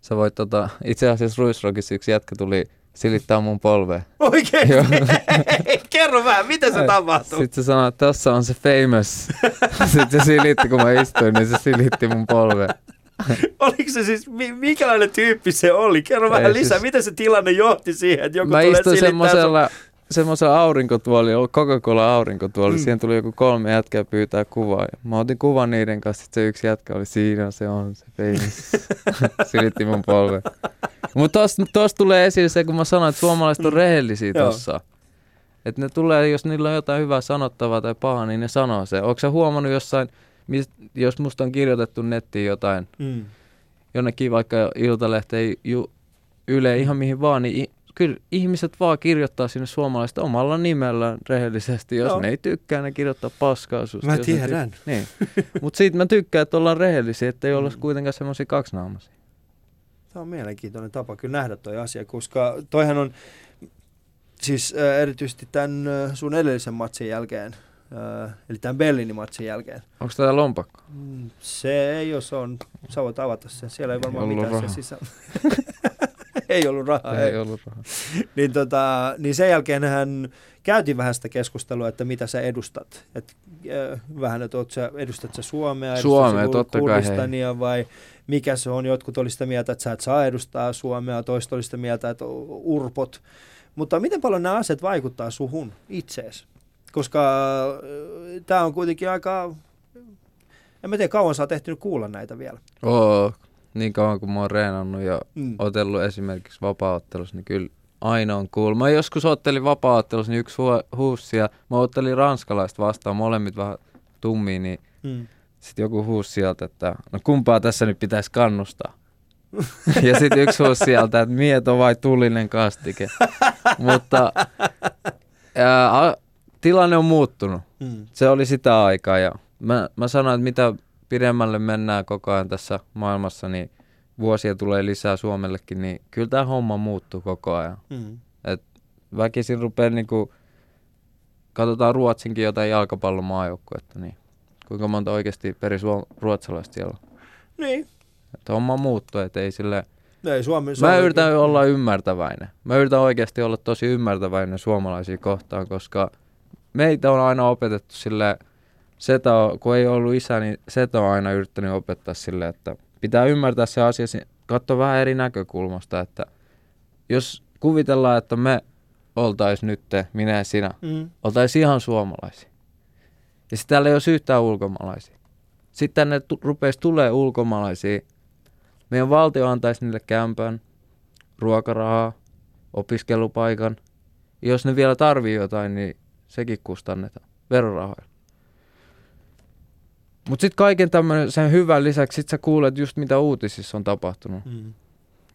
sä voit tota, itse asiassa Ruisrockissa yksi jätkä tuli silittää mun polveen. *laughs* Oikein? *laughs* Kerro vähän, miten se tapahtuu? Sitten se sanoi, että tässä on se famous. *laughs* Sitten se silitti, kun mä istuin, niin se silitti mun polveen. *laughs* Oliko se siis, mi- minkälainen tyyppi se oli? Kerro vähän Ei lisää, siis- miten se tilanne johti siihen, että joku Mä tulee istuin silittää semmoisella, semmoisella aurinkotuolilla, Coca-Cola aurinkotuoli. Mm. Mm. Siihen tuli joku kolme jätkää pyytää kuvaa. Ja mä otin kuvan niiden kanssa, sitten se yksi jätkä oli siinä, se on se famous. *laughs* Silitti mun polveen. Mutta tosta, tosta tulee esille se, kun mä sanoin, että suomalaiset on rehellisiä Joo. tossa. Että ne tulee, jos niillä on jotain hyvää sanottavaa tai pahaa, niin ne sanoo se. Oletko sä huomannut jossain, mis, jos musta on kirjoitettu nettiin jotain, Mm. jonnekin vaikka Iltalehteen, ju, Yle, ihan mihin vaan, niin i- kyllä ihmiset vaan kirjoittaa sinne suomalaiset omalla nimellään rehellisesti. Jos Joo. ne ei tykkää, ne kirjoittaa paskaa susta. Mä tiedän. Ty- niin. Mutta siitä mä tykkään, että ollaan rehellisiä, ettei olla kuitenkaan semmoisia kaksinaamaisia. Tämä on mielenkiintoinen tapa kyllä nähdä toi asia, koska toihan on siis äh, erityisesti tämän äh, sun edellisen matsin jälkeen, eli tämän Berliinin matsin jälkeen. Onko tämä lompakko? Mm, Se ei se on, sä voit avata sen, siellä ei varmaan Ei ollut mitään rahaa. se sisällä. *laughs* ei ollut rahaa. ei ollut rahaa. *laughs* Niin, tota, niin sen jälkeen hän käytiin vähän sitä keskustelua, että mitä sä edustat. Et, äh, vähän, että oot sä, edustat sä Suomea, edustat Suomea, sä totta kai, Kurdistania vai mikä se on. Jotkut oli sitä mieltä, että sä et saa edustaa Suomea, toiset oli sitä mieltä, että urpot. Mutta miten paljon nämä asiat vaikuttaa suhun itseesi? Koska tämä on kuitenkin aika... En mä tiedä, kauan sä oot ehtinyt kuulla näitä vielä. Oo, niin kauan kuin mä oon reenannut ja Mm. otellut esimerkiksi vapaa-ottelussa, niin kyllä aina on cool. Mä joskus ottelin vapaa-ottelussa, niin yksi hu- huussi ja mä ottelin ranskalaista vastaan, molemmit vähän tummia, niin Mm. sitten joku huusi sieltä, että no kumpaa tässä nyt pitäisi kannustaa. *laughs* ja sitten yksi huusi sieltä, että mieto vai tulinen kastike. *laughs* Mutta ää, tilanne on muuttunut. Mm. Se oli sitä aikaa ja mä, mä sanoin, että mitä pidemmälle mennään koko ajan tässä maailmassa, niin vuosia tulee lisää Suomellekin, niin kyllä tämä homma muuttuu koko ajan. Mm. Väkisin rupeaa niinku, katsotaan Ruotsinkin jotain jalkapallon maajoukkuetta, niin kuinka monta oikeasti ruotsalaista siellä on. Niin. Että homma muuttuu, että ei sille... No ei Suomi, Mä Suomi- yritän olla ymmärtäväinen. Mä yritän oikeasti olla tosi ymmärtäväinen suomalaisia kohtaan, koska meitä on aina opetettu sille, Seta, on- kun ei ollut isä, niin Seta on aina yrittänyt opettaa sille, että pitää ymmärtää se asia, si- katsoa vähän eri näkökulmasta, että jos kuvitellaan, että me oltais nyt, minä ja sinä, Mm. oltaisiin ihan suomalaisia. Ja sitten täällä ei olisi yhtään ulkomaalaisia. Sitten tänne tu- rupeisi tulee ulkomaalaisia. Meidän valtio antaisi niille kämpän, ruokarahaa, opiskelupaikan. Ja jos ne vielä tarvii jotain, niin sekin kustannetaan verorahoilla. Mutta sitten kaiken tämmöisen sen hyvän lisäksi sit sä kuulet just mitä uutisissa on tapahtunut. Mm.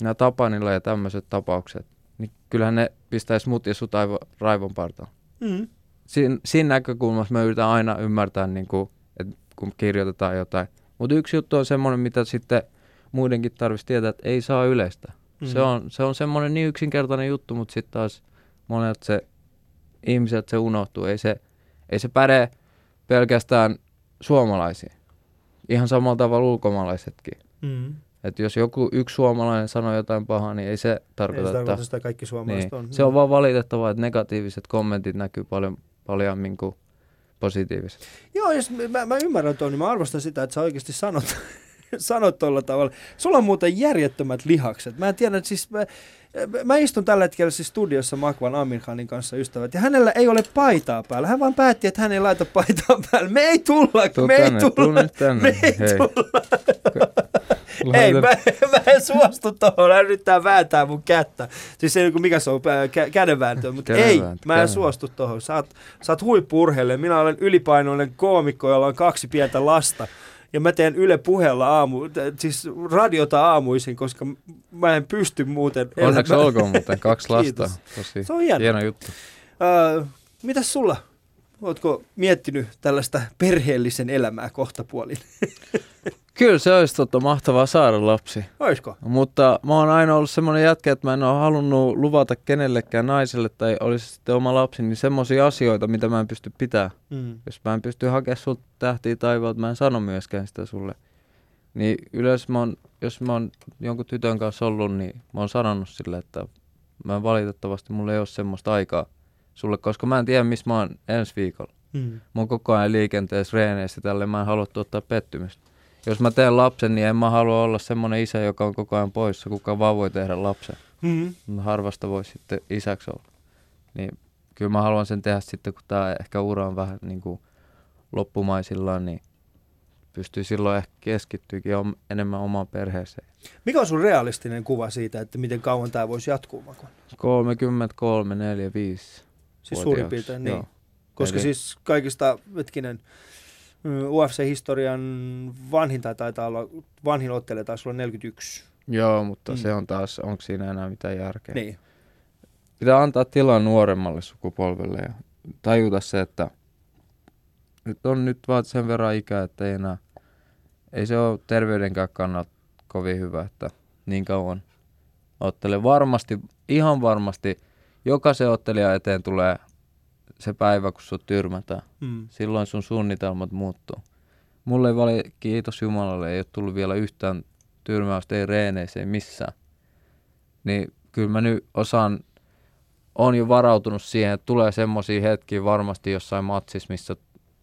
Nämä Tapanilla ja tämmöiset tapaukset. Niin kyllähän ne pistäisi mut ja sut raivon partaan Mm. siinä, siinä näkökulmassa mä yritän aina ymmärtää, niin kuin, että kun kirjoitetaan jotain. Mutta yksi juttu on semmoinen, mitä sitten muidenkin tarvitsisi tietää, että ei saa yleistä. Mm. Se on, se on semmoinen niin yksinkertainen juttu, mutta sitten taas monet se ihmiset se unohtuu. Ei se, ei se päde pelkästään suomalaisiin. Ihan samalla tavalla ulkomaalaisetkin. Mm. Että jos joku yksi suomalainen sanoo jotain pahaa, niin ei se Ei tarkoita, se että tarkoita sitä kaikki suomalaiset niin. on. Se on vaan valitettavaa, että negatiiviset kommentit näkyy paljon paljemmin kuin positiiviset. Joo, jos mä, mä ymmärrän tuon, niin mä arvostan sitä, että sä oikeasti sanot, *laughs* sanot tuolla tavalla. Sulla on muuten järjettömät lihakset. Mä en tiedä, että siis mä, mä istun tällä hetkellä siis studiossa Makvan Amir Khanin kanssa ystävät, ja hänellä ei ole paitaa päällä. Hän vaan päätti, että hän ei laita paitaa päällä. Me ei tulla, Tuu me ei tänne, tuu tulla. tänne. Me ei Hei. tulla. Ei, mä, mä en suostu tuohon, hän yrittää vääntää mun kättä. Siis se, mikä se on, kä- kädenvääntö, mutta ei, mä en suostu tuohon. Sä oot, sä oot huippu-urheilija, minä olen ylipainoinen koomikko, jolla on kaksi pientä lasta. Ja mä teen Yle puheella aamu, siis radiota aamuisin, koska mä en pysty muuten. Onneksi elämään. olkoon muuten kaksi lasta. Tosi Se on hieno. hieno juttu. Öö, mitäs sulla? Ootko miettinyt tällaista perheellisen elämää kohtapuolin? *laughs* Kyllä se olisi totta mahtavaa saada lapsi. Oisko? Mutta mä oon aina ollut semmoinen jätkä, että mä en ole halunnut luvata kenellekään naiselle tai olisi sitten oma lapsi, niin semmoisia asioita, mitä mä en pysty pitämään. Mm. Jos mä en pysty hakemaan sulta tähtiä taivaalta, mä en sano myöskään sitä sulle. Niin yleensä mä oon, jos mä oon jonkun tytön kanssa ollut, niin mä oon sanonut sille, että mä valitettavasti mulla ei ole semmoista aikaa sulle, koska mä en tiedä, missä mä oon ensi viikolla. Mm. Mä oon koko ajan liikenteessä, reeneissä tälle, mä en halua tuottaa pettymystä. Jos mä teen lapsen, niin en mä halua olla semmoinen isä, joka on koko ajan poissa, kuka vaan voi tehdä lapsen. Mm. Mutta Harvasta voi sitten isäksi olla. Niin kyllä mä haluan sen tehdä sitten, kun tää ehkä ura on vähän niin kuin loppumaisillaan, niin pystyy silloin ehkä keskittyykin enemmän omaan perheeseen. Mikä on sun realistinen kuva siitä, että miten kauan tämä voisi jatkuu, Makon? 33, 4, 5. Siis suurin piirtein niin. Joo. Koska Eli- siis kaikista, hetkinen, UFC-historian vanhin tai taitaa olla, vanhin ottelija taisi olla 41. Joo, mutta Mm. mm. se on taas, onko siinä enää mitään järkeä? Niin. Pitää antaa tilaa nuoremmalle sukupolvelle ja tajuta se, että nyt on nyt vaan sen verran ikää, että ei enää, ei se ole terveydenkään kannalta kovin hyvä, että niin kauan ottele. Varmasti, ihan varmasti, jokaisen ottelija eteen tulee se päivä, kun sut tyrmätään. Mm. Silloin sun suunnitelmat muuttuu. Mulle ei vali, kiitos Jumalalle, ei ole tullut vielä yhtään tyrmäystä, ei reeneissä, ei missään. Niin kyllä mä nyt osaan, on jo varautunut siihen, että tulee semmoisia hetkiä varmasti jossain matsissa, missä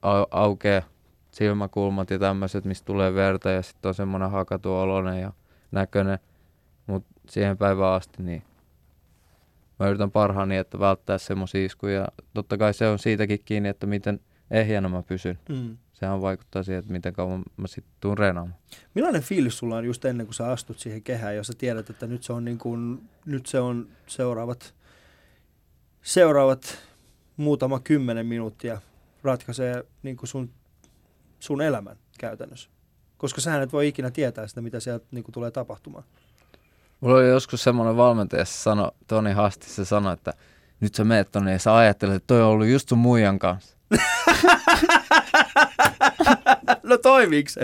au- aukeaa silmäkulmat ja tämmöiset, mistä tulee verta ja sitten on semmoinen hakatu oloinen ja näköinen. Mutta siihen päivään asti, niin mä yritän parhaani, että välttää semmoisia iskuja. Totta kai se on siitäkin kiinni, että miten ehjänä mä pysyn. Mm. Sehän vaikuttaa siihen, että miten kauan mä sitten tuun reenaamaan. Millainen fiilis sulla on just ennen kuin sä astut siihen kehään, jos sä tiedät, että nyt se on, niin kuin, nyt se on seuraavat, seuraavat muutama kymmenen minuuttia ratkaisee niin kuin sun, sun elämän käytännössä. Koska sähän et voi ikinä tietää sitä, mitä sieltä niin kuin tulee tapahtumaan. Mulla oli joskus semmoinen valmentaja, se sanoi, Toni Hasti, se sanoi, että nyt sä meet tonne ja sä ajattelet, että toi on ollut just sun muijan kanssa. *laughs* no toimiiko se?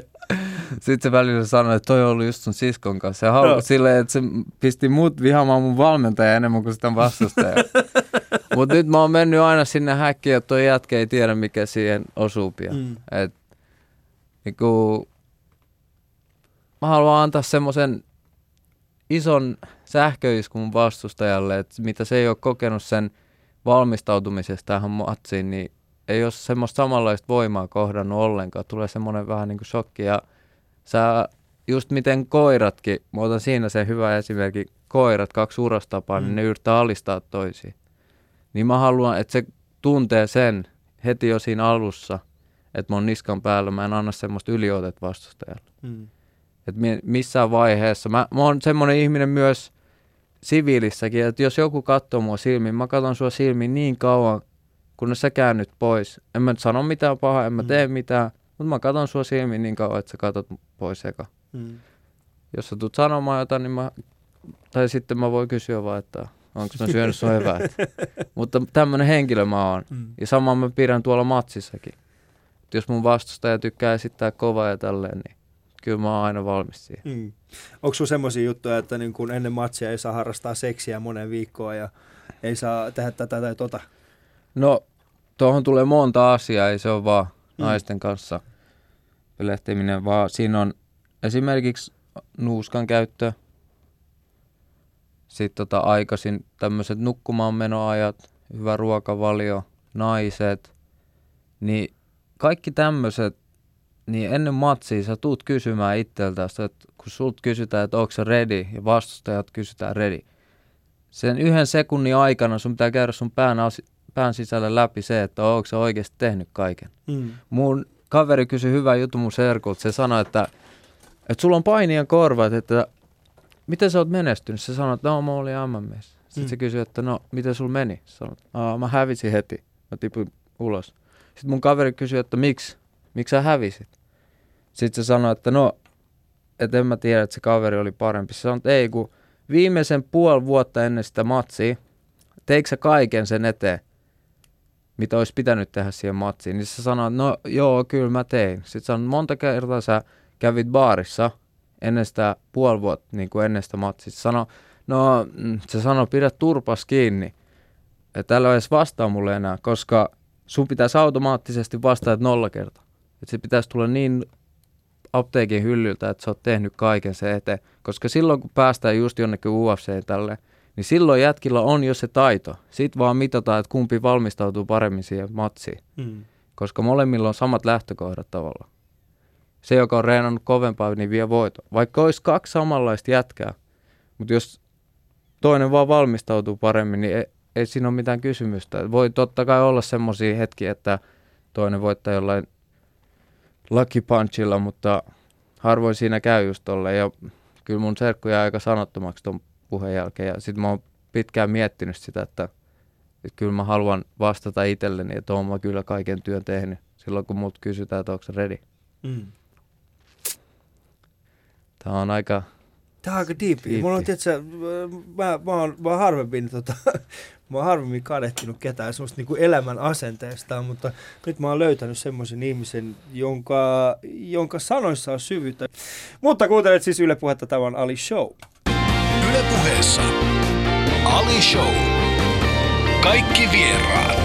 Sitten se välillä sanoi, että toi on ollut just sun siskon kanssa. Ja halu, Joo. silleen, että se pisti mut vihaamaan mun valmentaja enemmän kuin sitä vastustajaa. *laughs* Mutta nyt mä oon mennyt aina sinne häkkiin, että toi jätkä ei tiedä, mikä siihen osuu pian. Mm. Et, niinku, mä haluan antaa semmoisen ison sähköiskun vastustajalle, että mitä se ei ole kokenut sen valmistautumisesta tähän matsiin, niin ei ole semmoista samanlaista voimaa kohdannut ollenkaan. Tulee semmoinen vähän niin kuin shokki ja sä, just miten koiratkin, mä otan siinä sen hyvä esimerkki, koirat, kaksi urastapaa, mm. niin ne yrittää alistaa toisiin. Niin mä haluan, että se tuntee sen heti jo siinä alussa, että mä oon niskan päällä, mä en anna semmoista yliotet vastustajalle. Mm. Että mi- missään vaiheessa, mä, mä oon semmoinen ihminen myös siviilissäkin, että jos joku katsoo mua silmiin, mä katson sua silmiin niin kauan, kunnes sä käännyt pois. En mä sano mitään pahaa, en mä Mm. tee mitään, mutta mä katson sua silmiin niin kauan, että sä katot pois eka. Mm. Jos sä tulet sanomaan jotain, niin mä, tai sitten mä voin kysyä vaan, että onko mä syönyt sun eväät. *laughs* Mutta tämmönen henkilö mä oon. Mm. Ja sama mä pidän tuolla matsissakin. Et jos mun vastustaja tykkää esittää kovaa ja tälleen, niin kyllä mä oon aina valmis siihen. Mm. Onko sulla semmoisia juttuja, että niin kun ennen matsia ei saa harrastaa seksiä monen viikkoa ja ei saa tehdä tätä tai tota? No, tuohon tulee monta asiaa, ei se ole vaan Mm. naisten kanssa pelehtiminen, vaan siinä on esimerkiksi nuuskan käyttö, sitten tota aikaisin tämmöiset nukkumaanmenoajat, hyvä ruokavalio, naiset, niin kaikki tämmöiset, niin ennen matsia sä tuut kysymään itseltäsi, että kun sulta kysytään, että onko se ready, ja vastustajat kysytään ready. Sen yhden sekunnin aikana sun pitää käydä sun pään, asi- pään sisällä läpi se, että onko se oikeasti tehnyt kaiken. Mm. Mun kaveri kysyi hyvä juttu mun serkulta. Se sanoi, että, että sulla on painijan korvat, että miten sä oot menestynyt? Se sanoi, että no mä olin MMS. Sitten Mm. se kysyi, että no miten sulla meni? Sanoin, että "Aa, mä hävisin heti. Mä tipuin ulos. Sitten mun kaveri kysyi, että miksi? Miksi sä hävisit? Sitten se sanoi, että no, että en mä tiedä, että se kaveri oli parempi. Se sanoi, että ei, kun viimeisen puoli vuotta ennen sitä matsia, teikö sä kaiken sen eteen, mitä olisi pitänyt tehdä siihen matsiin, niin se sanoi, että no joo, kyllä mä tein. Sitten sanoi, monta kertaa sä kävit baarissa ennen sitä puoli vuotta, niin kuin ennen sitä matsia. Se sanoi, no mm, se sanoi, pidä turpas kiinni, että älä edes vastaa mulle enää, koska sun pitäisi automaattisesti vastata nolla kertaa. Että se pitäisi tulla niin apteekin hyllyltä, että sä oot tehnyt kaiken se eteen. Koska silloin, kun päästään just jonnekin UFC tälle, niin silloin jätkillä on jo se taito. Sitten vaan mitataan, että kumpi valmistautuu paremmin siihen matsiin. Mm. Koska molemmilla on samat lähtökohdat tavallaan. Se, joka on reenannut kovempaa, niin vie voito. Vaikka olisi kaksi samanlaista jätkää, mutta jos toinen vaan valmistautuu paremmin, niin ei, ei siinä ole mitään kysymystä. Voi totta kai olla semmoisia hetkiä, että toinen voittaa jollain lucky punchilla, mutta harvoin siinä käy just tolleen. Ja kyllä mun serkku jää aika sanottomaksi ton puheen jälkeen. Ja sitten mä oon pitkään miettinyt sitä, että, että kyllä mä haluan vastata itselleni, että oon mä kyllä kaiken työn tehnyt. Silloin kun multa kysytään, että onko se ready. Mm. Tää on aika... Tää on aika diipi. Diipi. Mulla on, mä, mä, oon, mä oon harvemmin, tota, *laughs* mä oon harvemmin kadehtinut ketään semmoista niinku elämän asenteesta, mutta nyt mä oon löytänyt semmoisen ihmisen, jonka, jonka sanoissa on syvyyttä. Mutta kuuntelet siis Yle Puhetta, tämä on Ali Show. Yle puheessa Ali Show. Kaikki vieraat.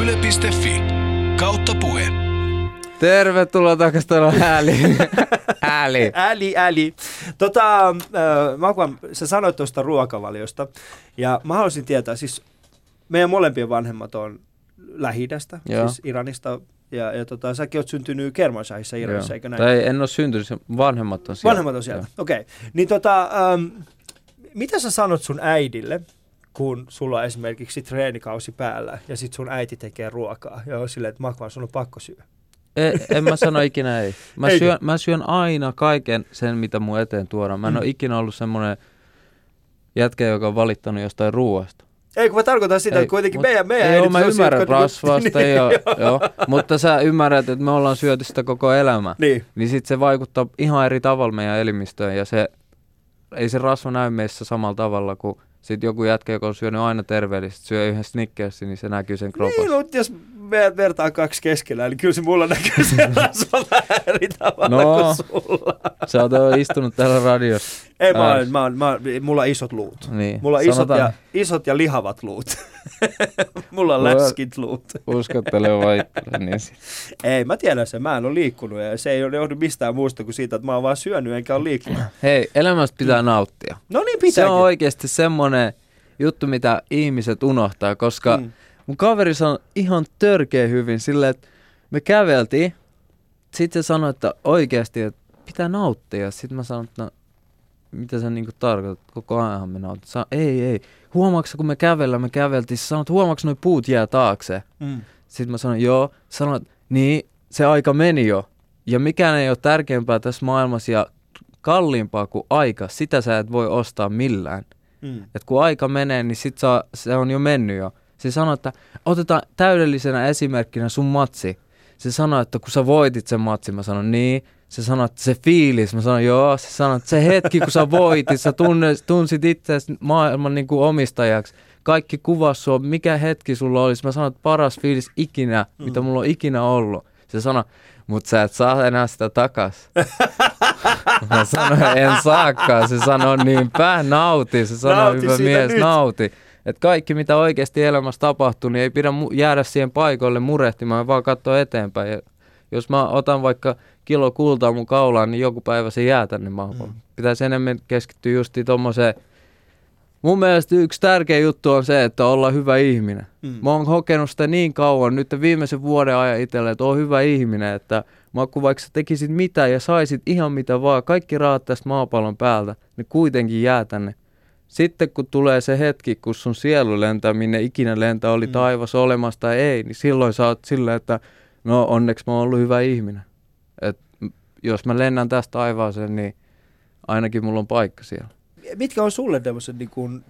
Yle.fi kautta puhe. Tervetuloa takaisin tuolla ääliin. Ääli. *laughs* Äli, äli. Tota, äh, Makvan, sä sanoit tuosta ruokavaliosta, ja mä haluaisin tietää, siis meidän molempien vanhemmat on lähi Joo. siis Iranista, ja, ja tota, säkin oot syntynyt Kermanshahissa Iranissa, eikö näin? Tai en ole syntynyt, vanhemmat on siellä. Vanhemmat on sieltä, okei. Okay. Niin tota, ähm, mitä sä sanot sun äidille, kun sulla on esimerkiksi treenikausi päällä, ja sit sun äiti tekee ruokaa, ja on silleen, että Makvan, sun on pakko syödä. En, en mä sano ikinä ei. Mä Eikö? syön, mä syön aina kaiken sen, mitä mun eteen tuodaan. Mä en Mm. ole ikinä ollut semmoinen jätkä, joka on valittanut jostain ruoasta. Ei, kun mä tarkoitan sitä, Ei, että kuitenkin mut- meidän, meidän Ei, joo, mä ymmärrän jotka rasvasta, *laughs* niin, joo, joo. joo, mutta sä ymmärrät, että me ollaan syöty sitä koko elämä. Niin, Niin sit se vaikuttaa ihan eri tavalla meidän elimistöön ja se, ei se rasva näy meissä samalla tavalla kuin sit joku jätkä, joka on syönyt aina terveellisesti, syö yhden snickersin, niin se näkyy sen kropassa. niin, mutta jos meidät vertaa kaksi keskellä, niin kyllä se mulla näkyy se rasva vähän eri tavalla No. kuin sulla. Sä oot istunut täällä radiossa. Ei, mä, olen, mä, olen, mä, olen- mulla on isot luut. Niin. Mulla on isot ja, isot ja lihavat luut. *laughs* mulla on Mulla- läskit luut. Uskotteleva itselle, niin. Ei, mä tiedän sen. Mä en ole liikkunut ja se ei ole johdu mistään muusta kuin siitä, että mä oon vaan syönyt enkä ole liikkunut. Hei, elämästä pitää nauttia. No niin Se pitääkin. on oikeasti semmoinen juttu, mitä ihmiset unohtaa, koska Mm. Mun kaveri sanoi ihan törkeä hyvin silleen, että me käveltiin, sitten se sanoi, että oikeasti, että pitää nauttia. Sitten mä sanoin, että no, mitä sä niinku tarkoitat, koko ajan me nautin. Sano, ei, ei. Huomaatko, kun me kävellään, me käveltiin, sä sanoit, huomaatko, noi puut jää taakse? Mm. Sitten mä sanoin, joo. Sanoin, niin, se aika meni jo. Ja mikään ei ole tärkeämpää tässä maailmassa ja kalliimpaa kuin aika. Sitä sä et voi ostaa millään. Mm. Et kun aika menee, niin sit saa, se on jo mennyt jo. Se sanoi, että otetaan täydellisenä esimerkkinä sun matsi. Se sanoi, että kun sä voitit sen matsin, mä sanoin niin. Se sanoi, että se fiilis, mä sanoin joo. Se sanoi, että se hetki, kun sä voitit, sä tunne, tunsit itseäsi maailman niin kuin omistajaksi. Kaikki kuvas sua, mikä hetki sulla olisi. Mä sanoin, että paras fiilis ikinä, mm. mitä mulla on ikinä ollut. Se sanoi, mutta sä et saa enää sitä takas. *laughs* Mä sanoin, en saakaan. Se sanoi, niinpä, nauti. Se sanoi, Nauti hyvä mies, nyt. nauti. Että kaikki, mitä oikeasti elämässä tapahtuu, niin ei pidä mu- jäädä siihen paikoille murehtimaan, vaan katsoa eteenpäin. Ja jos mä otan vaikka kilo kultaa mun kaulaan, niin joku päivä se jää tänne maapalloon. Mm. Pitäisi enemmän keskittyä justiin tommoseen. Mun mielestä yksi tärkeä juttu on se, että olla hyvä ihminen. Mm. Mä oon kokenut sitä niin kauan nyt viimeisen vuoden ajan itselle, että oon hyvä ihminen, että mä kun vaikka sä tekisit mitä ja saisit ihan mitä vaan, kaikki rahat tästä maapallon päältä, ne kuitenkin jää tänne. Sitten kun tulee se hetki, kun sun sielu lentää, minne ikinä lentää, oli Mm. taivas olemassa tai ei, niin silloin sä oot silleen, että no onneksi mä oon ollut hyvä ihminen. Et jos mä lennän tästä taivaaseen, niin ainakin mulla on paikka siellä. Mitkä on sulle tämmöisen niin kuin,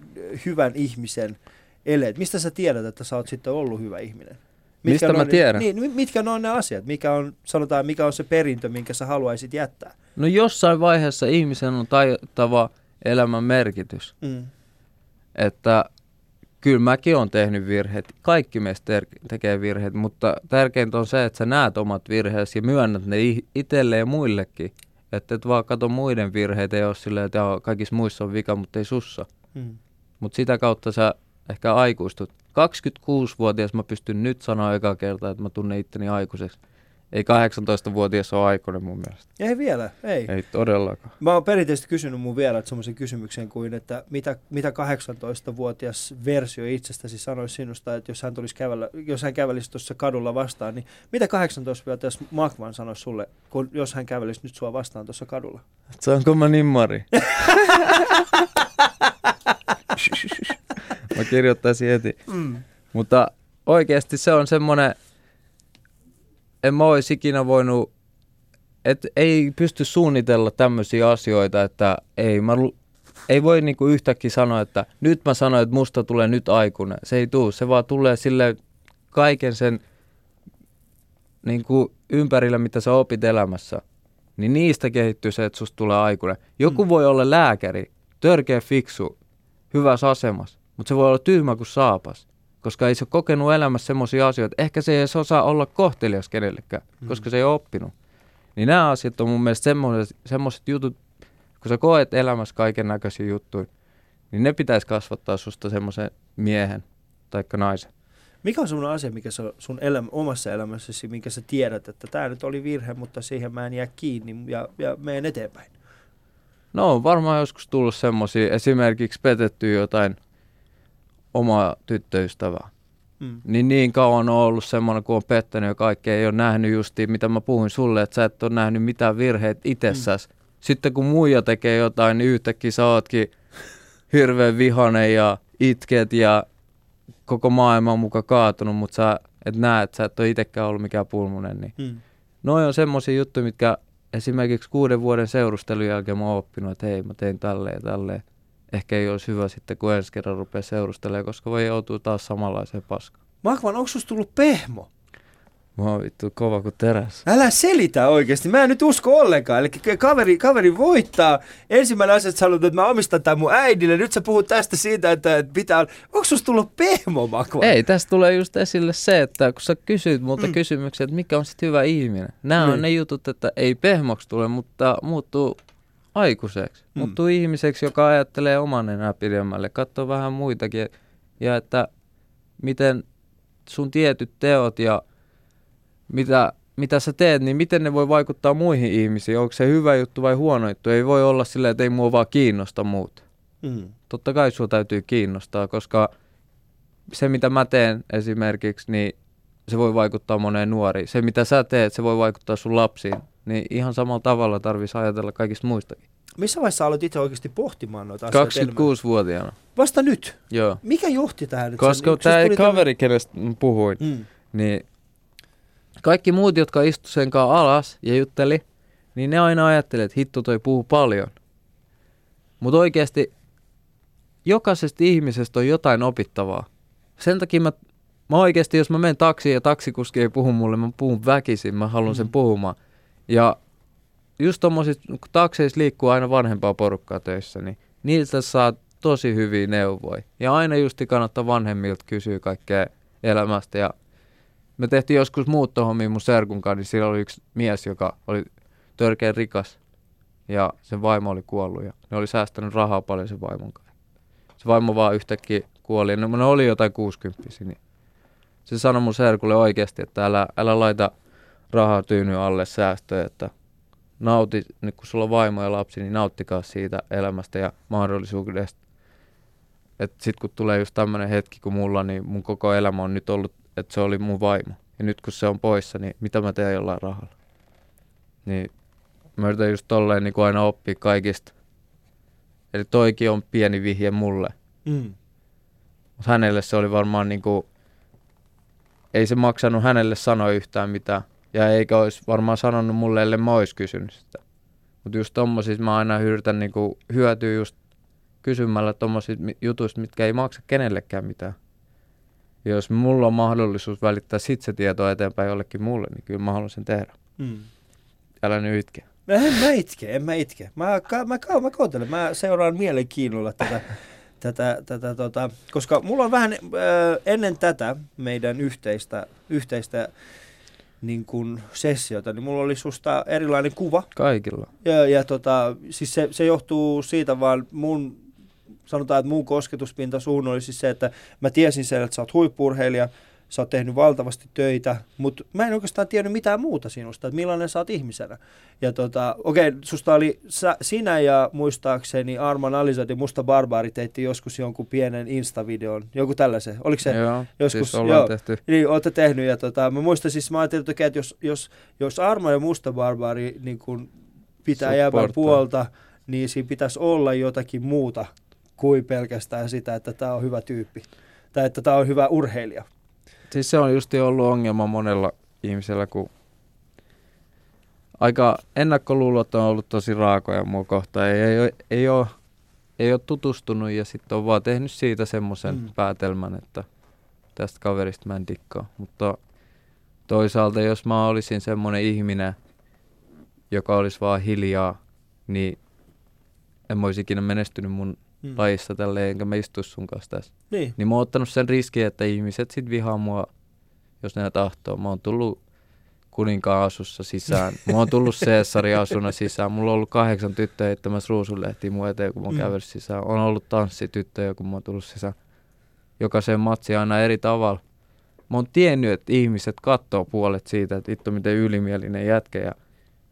hyvän ihmisen eleet? Mistä sä tiedät, että sä oot sitten ollut hyvä ihminen? Mistä ne mä ne- tiedän? Niin, mi- mitkä ne on ne asiat? Mikä on, sanotaan, mikä on se perintö, minkä sä haluaisit jättää? No jossain vaiheessa ihmisen on tajuttava elämän merkitys. Mm. että kyllä mäkin on tehnyt virheet. Kaikki meistä ter- tekee virheet, mutta tärkeintä on se, että sä näet omat virheesi ja myönnät ne i- itselle ja muillekin. Että et vaan kato muiden virheitä ja ole silleen, että kaikissa muissa on vika, mutta ei sussa. Mm. Mutta sitä kautta sä ehkä aikuistut. 26-vuotias mä pystyn nyt sanoa eka kertaa, että mä tunnen itteni aikuiseksi. Ei 18-vuotias ole aikuinen mun mielestä. Ei vielä, ei. Ei todellakaan. Mä oon perinteisesti kysynyt mun vieraat semmoisen kysymyksen kuin, että mitä, mitä 18-vuotias versio itsestäsi sanoisi sinusta, että jos hän, tulisi kävellä, jos hän kävelisi tuossa kadulla vastaan, niin mitä 18-vuotias Makman sanoisi sulle, kun, jos hän kävelisi nyt sua vastaan tuossa kadulla? Saanko mä nimmari? mä kirjoittaisin heti. Mm. Mutta oikeasti se on semmoinen, en mä olisi ikinä voinut, että ei pysty suunnitella tämmöisiä asioita, että ei, mä, ei voi niinku yhtäkkiä sanoa, että nyt mä sanoin, että musta tulee nyt aikuinen. Se ei tuu, se vaan tulee sille kaiken sen niinku ympärillä, mitä sä opit elämässä. Niin niistä kehittyy se, että susta tulee aikuinen. Joku Mm. voi olla lääkäri, törkeä fiksu, hyvässä asemassa, mutta se voi olla tyhmä kuin saapas koska ei se ole kokenut elämässä semmoisia asioita. Ehkä se ei edes osaa olla kohtelias kenellekään, Mm. koska se ei ole oppinut. Niin nämä asiat on mun mielestä semmoiset, semmoiset jutut, kun sä koet elämässä kaiken näköisiä juttuja, niin ne pitäisi kasvattaa susta semmoisen miehen tai naisen. Mikä on semmoinen asia, mikä sä sun elämä, omassa elämässäsi, minkä sä tiedät, että tämä nyt oli virhe, mutta siihen mä en jää kiinni ja, ja menen eteenpäin? No on varmaan joskus tullut semmoisia, esimerkiksi petetty jotain omaa tyttöystävää. Mm. Niin niin kauan on ollut semmoinen, kun on pettänyt ja kaikkea, ei ole nähnyt justiin, mitä mä puhuin sulle, että sä et ole nähnyt mitään virheitä itsessäsi. Mm. Sitten kun muija tekee jotain, niin yhtäkkiä sä ootkin hirveän vihanen ja itket ja koko maailma on muka kaatunut, mutta sä et näe, että sä et ole itsekään ollut mikään pulmunen. Niin. Mm. Noi on semmoisia juttuja, mitkä esimerkiksi kuuden vuoden seurustelun jälkeen mä oon oppinut, että hei mä tein tälleen ja tälleen. Ehkä ei olisi hyvä sitten, kun ensi kerran rupeaa seurustelemaan, koska voi joutua taas samanlaiseen paskaan. Makvan, onko susta tullut pehmo? Mä oon vittu kova kuin teräs. Älä selitä oikeasti. Mä en nyt usko ollenkaan. Eli kaveri, kaveri voittaa. Ensimmäinen asia, että sä haluat, että mä omistan tämän mun äidille. Nyt sä puhut tästä siitä, että pitää... Onko susta tullut pehmomakva? Ei, tästä tulee just esille se, että kun sä kysyt multa mm. kysymyksiä, että mikä on sitten hyvä ihminen. Nämä Niin. on ne jutut, että ei pehmoksi tule, mutta muuttuu aikuiseksi. Mm. Muuttuu ihmiseksi, joka ajattelee oman enää pidemmälle, katsoo vähän muitakin. Ja että miten sun tietyt teot ja mitä, mitä sä teet, niin miten ne voi vaikuttaa muihin ihmisiin. Onko se hyvä juttu vai huono juttu? Ei voi olla silleen, että ei mua vaan kiinnosta muut. Mm. Totta kai sua täytyy kiinnostaa, koska se mitä mä teen esimerkiksi, niin se voi vaikuttaa moneen nuoriin. Se mitä sä teet, se voi vaikuttaa sun lapsiin. Niin ihan samalla tavalla tarvitsisi ajatella kaikista muistakin. Missä vaiheessa aloit itse oikeasti pohtimaan noita asioita enemmän? 26-vuotiaana, Vasta nyt. joo. Mikä johti tähän? Koska tämä tuli kaveri, kenestä mä puhuin, Mm. niin kaikki muut, jotka istu sen kanssa alas ja jutteli, niin ne aina ajatteli, että hitto toi puhuu paljon. Mutta oikeasti jokaisesta ihmisestä on jotain opittavaa. Sen takia mä, mä oikeasti, jos mä menen taksiin ja taksikuski ei puhu mulle, mä puhun väkisin, mä haluan sen Mm. puhumaan. Ja just tommosista, kun takseissa liikkuu aina vanhempaa porukkaa töissä, niin niiltä saa tosi hyviä neuvoja. Ja aina justi kannattaa vanhemmilta kysyä kaikkea elämästä. Ja me tehtiin joskus muuttohommia mun serkun kanssa, niin siellä oli yksi mies, joka oli törkeän rikas. Ja sen vaimo oli kuollut ja ne oli säästänyt rahaa paljon sen vaimon kanssa. Se vaimo vaan yhtäkkiä kuoli. No, ne oli jotain 60 niin se sanoi mun serkulle oikeasti, että älä, älä laita rahaa tyyny alle säästöä, että nauti, nyt kun sulla on vaimo ja lapsi, niin nauttikaa siitä elämästä ja mahdollisuudesta. Että sit kun tulee just tämmönen hetki kuin mulla, niin mun koko elämä on nyt ollut, että se oli mun vaimo. Ja nyt kun se on poissa, niin mitä mä teen jollain rahalla? Niin mä yritän just tolleen niin kuin aina oppia kaikista. Eli toikin on pieni vihje mulle. Mm. Mutta hänelle se oli varmaan niin kuin, ei se maksanut hänelle sanoa yhtään mitään. Ja eikä olisi varmaan sanonut mulle, ellei mä olisi kysynyt sitä. Mutta just tommosista mä aina yritän niin kuin hyötyä just kysymällä tommosista jutuista, mitkä ei maksa kenellekään mitään. Ja jos mulla on mahdollisuus välittää sit se tieto eteenpäin jollekin mulle, niin kyllä mä haluan sen tehdä. Mm. Älä nyt itke. En mä itke, en mä itke. Mä, ka, mä, ka, mä kuuntelen, mä seuraan mielenkiinnolla tätä, *laughs* tätä, tätä tota, koska mulla on vähän äh, ennen tätä meidän yhteistä, yhteistä niin kuin sessiota, niin mulla oli susta erilainen kuva. Kaikilla. Ja, ja tota, siis se, se johtuu siitä vaan mun, sanotaan, että mun kosketuspinta suhun oli siis se, että mä tiesin sen, että sä oot huippurheilija, sä oot tehnyt valtavasti töitä, mutta mä en oikeastaan tiennyt mitään muuta sinusta, että millainen sä oot ihmisenä. Ja tota, okei, susta oli sä, sinä ja muistaakseni Arman Alizad ja Musta Barbaari teitte joskus jonkun pienen Insta-videon, joku tällaisen. Oliko se? joo, joskus- siis ollaan joo. tehty. Niin, olette tehnyt. Ja tota, mä muistan siis, mä ajattelin, että, jos, jos, jos Arma ja Musta Barbaari niin kun pitää Supportaa. puolta, niin siinä pitäisi olla jotakin muuta kuin pelkästään sitä, että tämä on hyvä tyyppi. Tai että tämä on hyvä urheilija. Siis se on just ollut ongelma monella ihmisellä, kun aika ennakkoluulot on ollut tosi raakoja mua kohtaan. Ei, ei, ei, ole, ei ole tutustunut ja sitten on vaan tehnyt siitä semmoisen Mm. mm. päätelmän, että tästä kaverista mä en dikkaa. Mutta toisaalta jos mä olisin semmoinen ihminen, joka olisi vaan hiljaa, niin en mä olisi ikinä menestynyt mun Mm. lajissa tälleen, enkä mä istuisi sun kanssa tässä. Niin. Niin mä oon ottanut sen riskin, että ihmiset sit vihaa mua, jos ne tahtoo. Mä oon tullut kuninkaan asussa sisään. Mä oon tullut *laughs* Caesarin asuna sisään. Mulla on ollut kahdeksan tyttöä heittämässä ruusunlehtiä mun eteen, kun mä oon Mm. kävellyt sisään. On ollut tanssityttöjä, kun mä oon tullut sisään. Jokaiseen matsiin aina eri tavalla. Mä oon tiennyt, että ihmiset katsoo puolet siitä, että vittu miten ylimielinen jätkä. Ja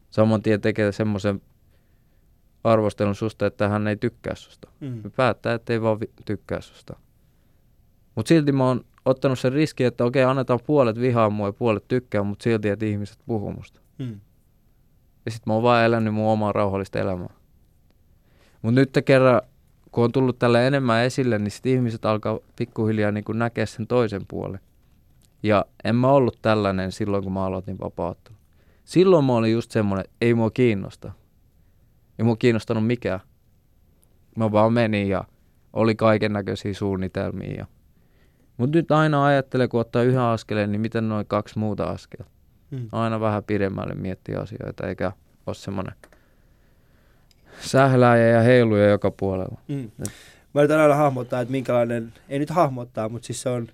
saman tien tekee semmoisen arvostelun susta, että hän ei tykkää susta. Mm. Päättää, että ei vaan vi- tykkää susta. Mutta silti mä oon ottanut sen riski, että okei, annetaan puolet vihaa mua ja puolet tykkää, mutta silti, että ihmiset puhuu musta. Mm. Ja sit mä oon vaan elänyt mun omaa rauhallista elämää. Mutta nyt kerran, kun on tullut tälle enemmän esille, niin sit ihmiset alkaa pikkuhiljaa niin näkeä sen toisen puolen. Ja en mä ollut tällainen silloin, kun mä aloitin vapauttelun. Silloin mä olin just semmonen, että ei mua kiinnosta. Ei mua kiinnostanut mikään. Mä vaan menin ja oli kaiken näköisiä suunnitelmia. Ja... Mutta nyt aina ajattelee, kun ottaa yhden askeleen, niin miten noin kaksi muuta askelta. Mm. Aina vähän pidemmälle miettiä asioita, eikä ole semmoinen sählääjä ja heiluja joka puolella. Mm. Et- Mä yritän aina hahmottaa, että minkälainen, ei nyt hahmottaa, mutta siis se on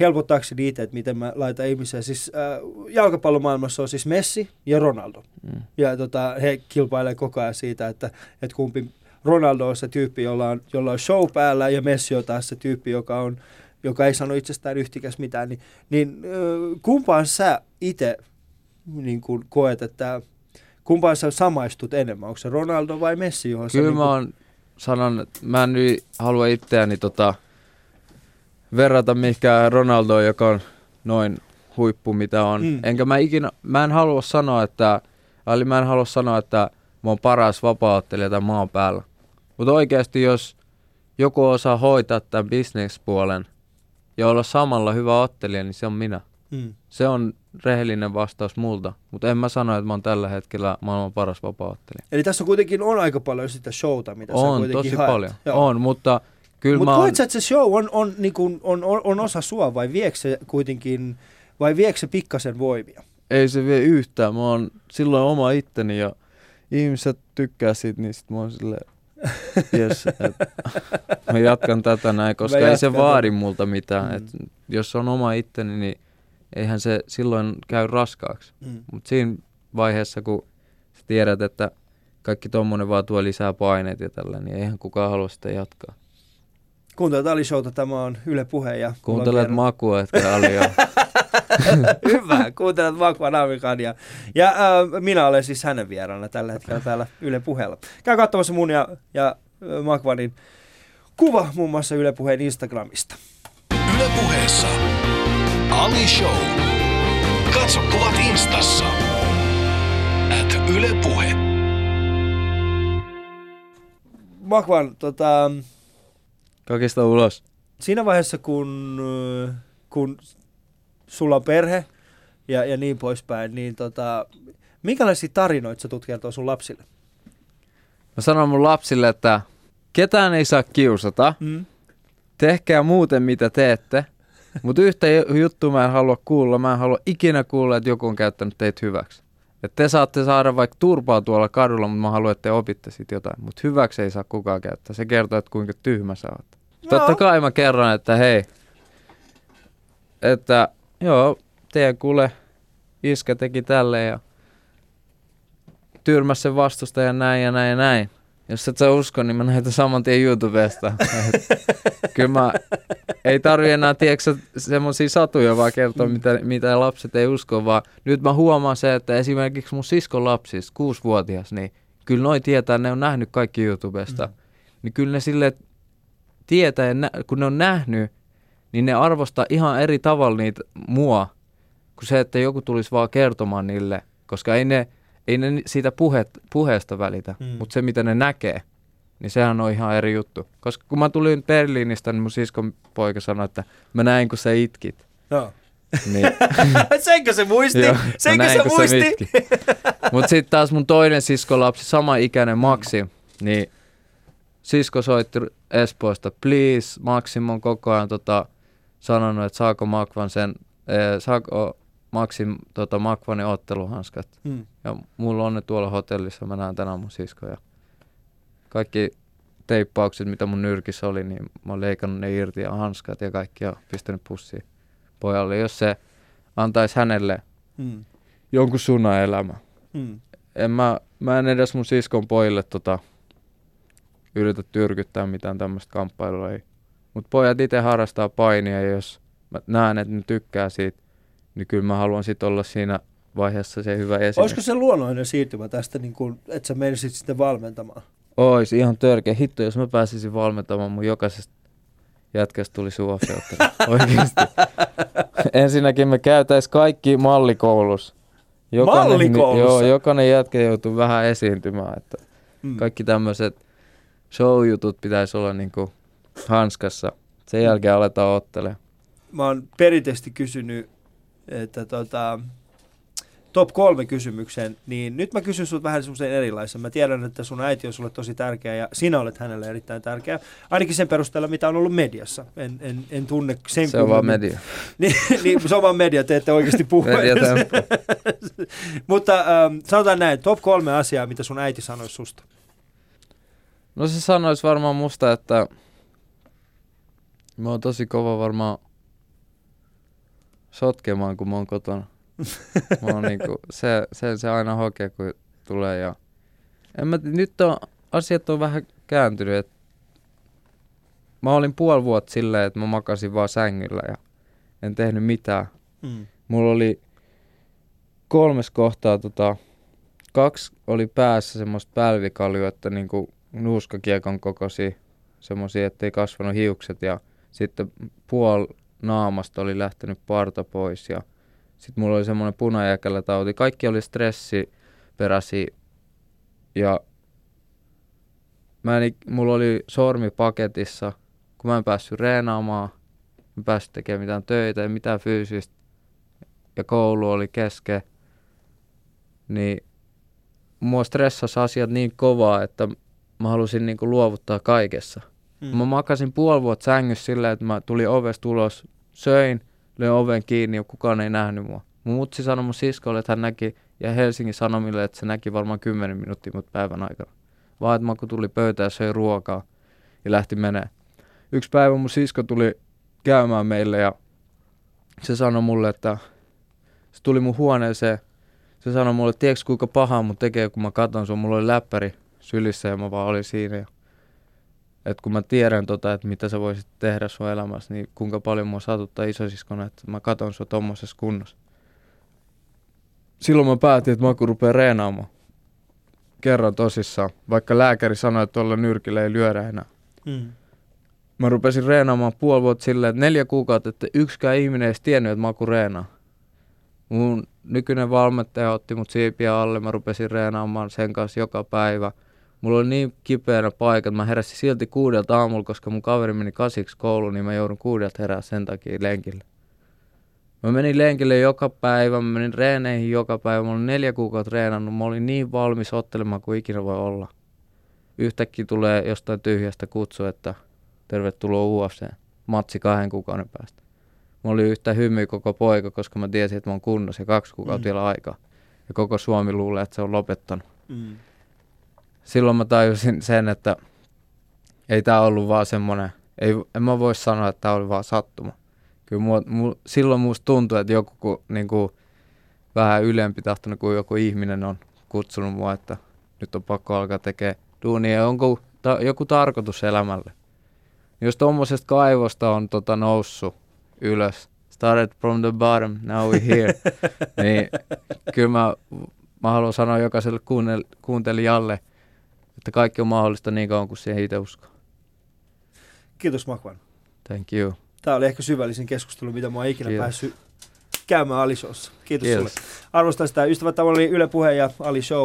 helpottaakseni itse, että miten mä laitan ihmisiä. Siis äh, jalkapallomaailmassa on siis Messi ja Ronaldo. Mm. Ja tota, he kilpailevat koko ajan siitä, että, että kumpi Ronaldo on se tyyppi, jolla on, jolla on show päällä, ja Messi on taas se tyyppi, joka, on, joka ei sano itsestään yhtikäs mitään. Niin, niin äh, kumpaan sä itse niin kun koet, että kumpaan sä samaistut enemmän? Onko se Ronaldo vai Messi, johon sä Kyllä niin mä oon sanon, että mä en nyt halua itseäni tota, verrata mihinkään Ronaldoon, joka on noin huippu, mitä on. Mm. Enkä mä ikinä, mä en halua sanoa, että, eli mä en halua sanoa, että mä oon paras vapaaottelija tämän maan päällä. Mutta oikeasti jos joku osaa hoitaa tämän bisnespuolen ja olla samalla hyvä ottelija, niin se on minä. Mm. Se on rehellinen vastaus multa, mutta en mä sano, että mä oon tällä hetkellä maailman paras vapaaottelija. Eli tässä kuitenkin on aika paljon sitä showta, mitä sä On, kuitenkin tosi haet. paljon. Joo. On, mutta kyllä Mutta koet sä, että se show on, on, niin kuin, on, on, on osa sua vai viekö se kuitenkin, vai viekö se pikkasen voimia? Ei se vie yhtään. Mä oon silloin oma itteni ja ihmiset tykkää siitä, niin sit mä oon silleen, yes, et, *laughs* mä jatkan tätä näin, koska ei se vaadi multa mitään. Mm. Et, jos on oma itteni, niin eihän se silloin käy raskaaksi. Mm. Mutta siinä vaiheessa, kun sä tiedät, että kaikki tommonen vaan tuo lisää paineita ja tällä, niin eihän kukaan halua sitä jatkaa. Kuuntelet Ali Showta, tämä on Yle Puhe. Ja Kuuntelet makua, etkä alia. *laughs* Hyvä, kuuntelet Makua Navikan ja, ja äh, minä olen siis hänen vieraana tällä hetkellä täällä Yle Puheella. Käy katsomassa mun ja, ja äh, Makvanin kuva muun muassa Yle Puheen Instagramista. Yle puheessa Ali Show. Katso kuvat instassa. At Yle Puhe. Makvan, tota, Kakista ulos. siinä vaiheessa, kun, äh, kun sulla on perhe ja, ja niin poispäin, niin tota, minkälaisia tarinoita sä tulet kertoa sun lapsille? Mä sanon mun lapsille, että ketään ei saa kiusata. Mm. Tehkää muuten mitä teette. Mutta yhtä ju- juttua mä en halua kuulla. Mä en halua ikinä kuulla, että joku on käyttänyt teitä hyväksi. Et te saatte saada vaikka turpaa tuolla kadulla, mutta mä haluan, että te opitte siitä jotain. Mutta hyväksi ei saa kukaan käyttää. Se kertoo, että kuinka tyhmä sä oot. Totta kai mä kerron, että hei, että joo, teidän kuule iskä teki tälleen ja tyrmäs sen vastustajan näin ja näin ja näin. Jos et sä usko, niin mä näytän saman tien YouTubesta. *laughs* Et Kyllä mä, ei tarvi enää, tiedätkö, semmoisia satuja vaan kertoa, mitä, mitä lapset ei usko, vaan nyt mä huomaan se, että esimerkiksi mun siskon lapsista, kuusivuotias, niin kyllä noi tietää, ne on nähnyt kaikki YouTubesta. Mm. Niin kyllä ne sille tietää, ja nä- kun ne on nähnyt, niin ne arvostaa ihan eri tavalla niitä mua, kuin se, että joku tulisi vaan kertomaan niille, koska ei ne, ei ne siitä puhe, puheesta välitä, mm. mutta se mitä ne näkee, niin sehän on ihan eri juttu. Koska kun mä tulin Berliinistä, niin mun siskon poika sanoi, että mä näin kun sä itkit. Joo. Niin, *laughs* Senkö se muisti? Joo, Senkö se näin, kun muisti? Mutta sitten taas mun toinen siskolapsi, sama ikäinen Maxi, niin sisko soitti Espoosta, please, Maxim on koko ajan tota, sanonut, että saako Makvan sen, ee, saako Maxim tota, Makvanin otteluhanskat. Mm. Ja mulla on ne tuolla hotellissa, mä näen tänään mun siskoja. Kaikki teippaukset, mitä mun nyrkissä oli, niin mä oon leikannut ne irti ja hanskat ja kaikki ja pistänyt pussiin pojalle. Jos se antaisi hänelle Mm. jonkun suunnan elämä. Mm. En mä, mä en edes mun siskon pojille tota, yritä tyrkyttää mitään tämmöistä kamppailua. Ei. Mut pojat itse harrastaa painia ja jos mä näen, että ne tykkää siitä, niin kyllä mä haluan sit olla siinä vaiheessa se hyvä esimerkki. Olisiko se luonnollinen siirtymä tästä, niin kuin, että sä menisit sitten valmentamaan? Ois ihan törkeä. Hitto, jos mä pääsisin valmentamaan mun jokaisesta jätkästä tulisi UFC *laughs* Oikeesti. Ensinnäkin me käytäis kaikki mallikoulussa. Mallikoulussa? Joo, jokainen jätkä joutuu vähän esiintymään. Että Mm. kaikki tämmöiset show-jutut pitäisi olla niinku hanskassa. Sen jälkeen aletaan ottelemaan. Mä oon perinteisesti kysynyt, että tota, top kolme kysymykseen, niin nyt mä kysyn sinut vähän semmoisen erilaisen. Mä tiedän, että sun äiti on sulle tosi tärkeä ja sinä olet hänelle erittäin tärkeä. Ainakin sen perusteella, mitä on ollut mediassa. En, en, en tunne sen Se on vaan media. *laughs* niin, niin, se on vaan media, te ette oikeasti puhu. *laughs* Mutta ähm, sanotaan näin, top kolme asiaa, mitä sun äiti sanoisi susta. No se sanoisi varmaan musta, että mä oon tosi kova varmaan sotkemaan, kun mä oon kotona. *laughs* Mä oon niinku, se, se, se aina hokee, kun tulee ja en mä, nyt on, asiat on vähän kääntynyt, et mä olin puoli vuotta silleen, että mä makasin vaan sängyllä ja en tehnyt mitään. Mm. Mulla oli kolmes kohtaa, tota, kaksi oli päässä semmoista pälvikaljua, että niinku nuuskakiekon kokoisia, semmoisia, ettei kasvanut hiukset ja sitten puol naamasta oli lähtenyt parta pois ja sitten mulla oli semmoinen punajäkälätauti. Kaikki oli stressiperäisiä ja mä en, mulla oli sormi paketissa, kun mä en päässyt reenaamaan, mä en päässyt tekemään mitään töitä, ei mitään fyysistä ja koulu oli kesken, niin mua stressasi asiat niin kovaa, että mä halusin niinku luovuttaa kaikessa. Mm. Mä makasin puoli vuotta sängyssä silleen, että mä tulin ovesta ulos, söin, löin oven kiinni ja kukaan ei nähnyt mua. Mun mutsi sanoi mun siskolle, että hän näki, ja Helsingin Sanomille, että se näki varmaan 10 minuuttia mut päivän aikana. Vaan että mä kun tuli pöytään söi ruokaa ja lähti menee. Yksi päivä mun sisko tuli käymään meille ja se sanoi mulle, että se tuli mun huoneeseen. Se sanoi mulle, että tiedätkö kuinka pahaa mun tekee, kun mä katon sun. Mulla oli läppäri sylissä ja mä vaan olin siinä. Ja että kun mä tiedän tota, että mitä sä voisit tehdä sun elämässä, niin kuinka paljon mua satuttaa isosiskona, että mä katon sua tommosessa kunnossa. Silloin mä päätin, että mä kun rupean reenaamaan. Kerran tosissaan. Vaikka lääkäri sanoi, että tuolla nyrkillä ei lyödä enää. Mm. Mä rupesin reenaamaan puoli vuotta silleen, että neljä kuukautta, että yksikään ihminen ei edes tiennyt, että mä kun reenaan. Mun nykyinen valmentaja otti mut siipiä alle, mä rupesin reenaamaan sen kanssa joka päivä. Mulla oli niin kipeänä paikka, että mä heräsin silti kuudelta aamulla, koska mun kaveri meni kasiksi kouluun, niin mä joudun kuudelta herää sen takia lenkille. Mä menin lenkille joka päivä, mä menin reeneihin joka päivä, mä olin neljä kuukautta reenannut, mä olin niin valmis ottelemaan kuin ikinä voi olla. Yhtäkkiä tulee jostain tyhjästä kutsu, että tervetuloa UFC, matsi kahden kuukauden päästä. Mä olin yhtä hymy koko poika, koska mä tiesin, että mä oon kunnossa ja kaksi kuukautta Mm. vielä aikaa. Ja koko Suomi luulee, että se on lopettanut. Mm. Silloin mä tajusin sen, että ei tää ollut vaan semmonen, ei, en mä voi sanoa, että tää oli vaan sattuma. Kyllä mua, mu, silloin musta tuntui, että joku ku, niinku, vähän ylempi tahtonut kuin joku ihminen on kutsunut mua, että nyt on pakko alkaa tekemään duunia. Onko ta, joku tarkoitus elämälle? Jos tuommoisesta kaivosta on tota, noussut ylös, started from the bottom, now we here, *laughs* niin kyllä mä, mä haluan sanoa jokaiselle kuuntelijalle, että kaikki on mahdollista niin kauan kuin siihen itse uskoo. Kiitos Makvan. Thank you. Tämä oli ehkä syvällisin keskustelu, mitä mä oon ikinä Kiitos. päässyt käymään Ali Showssa. Kiitos, Kiitos. sulle. Arvostan sitä. Ystävät, tämä oli Yle Puhe ja Ali Show.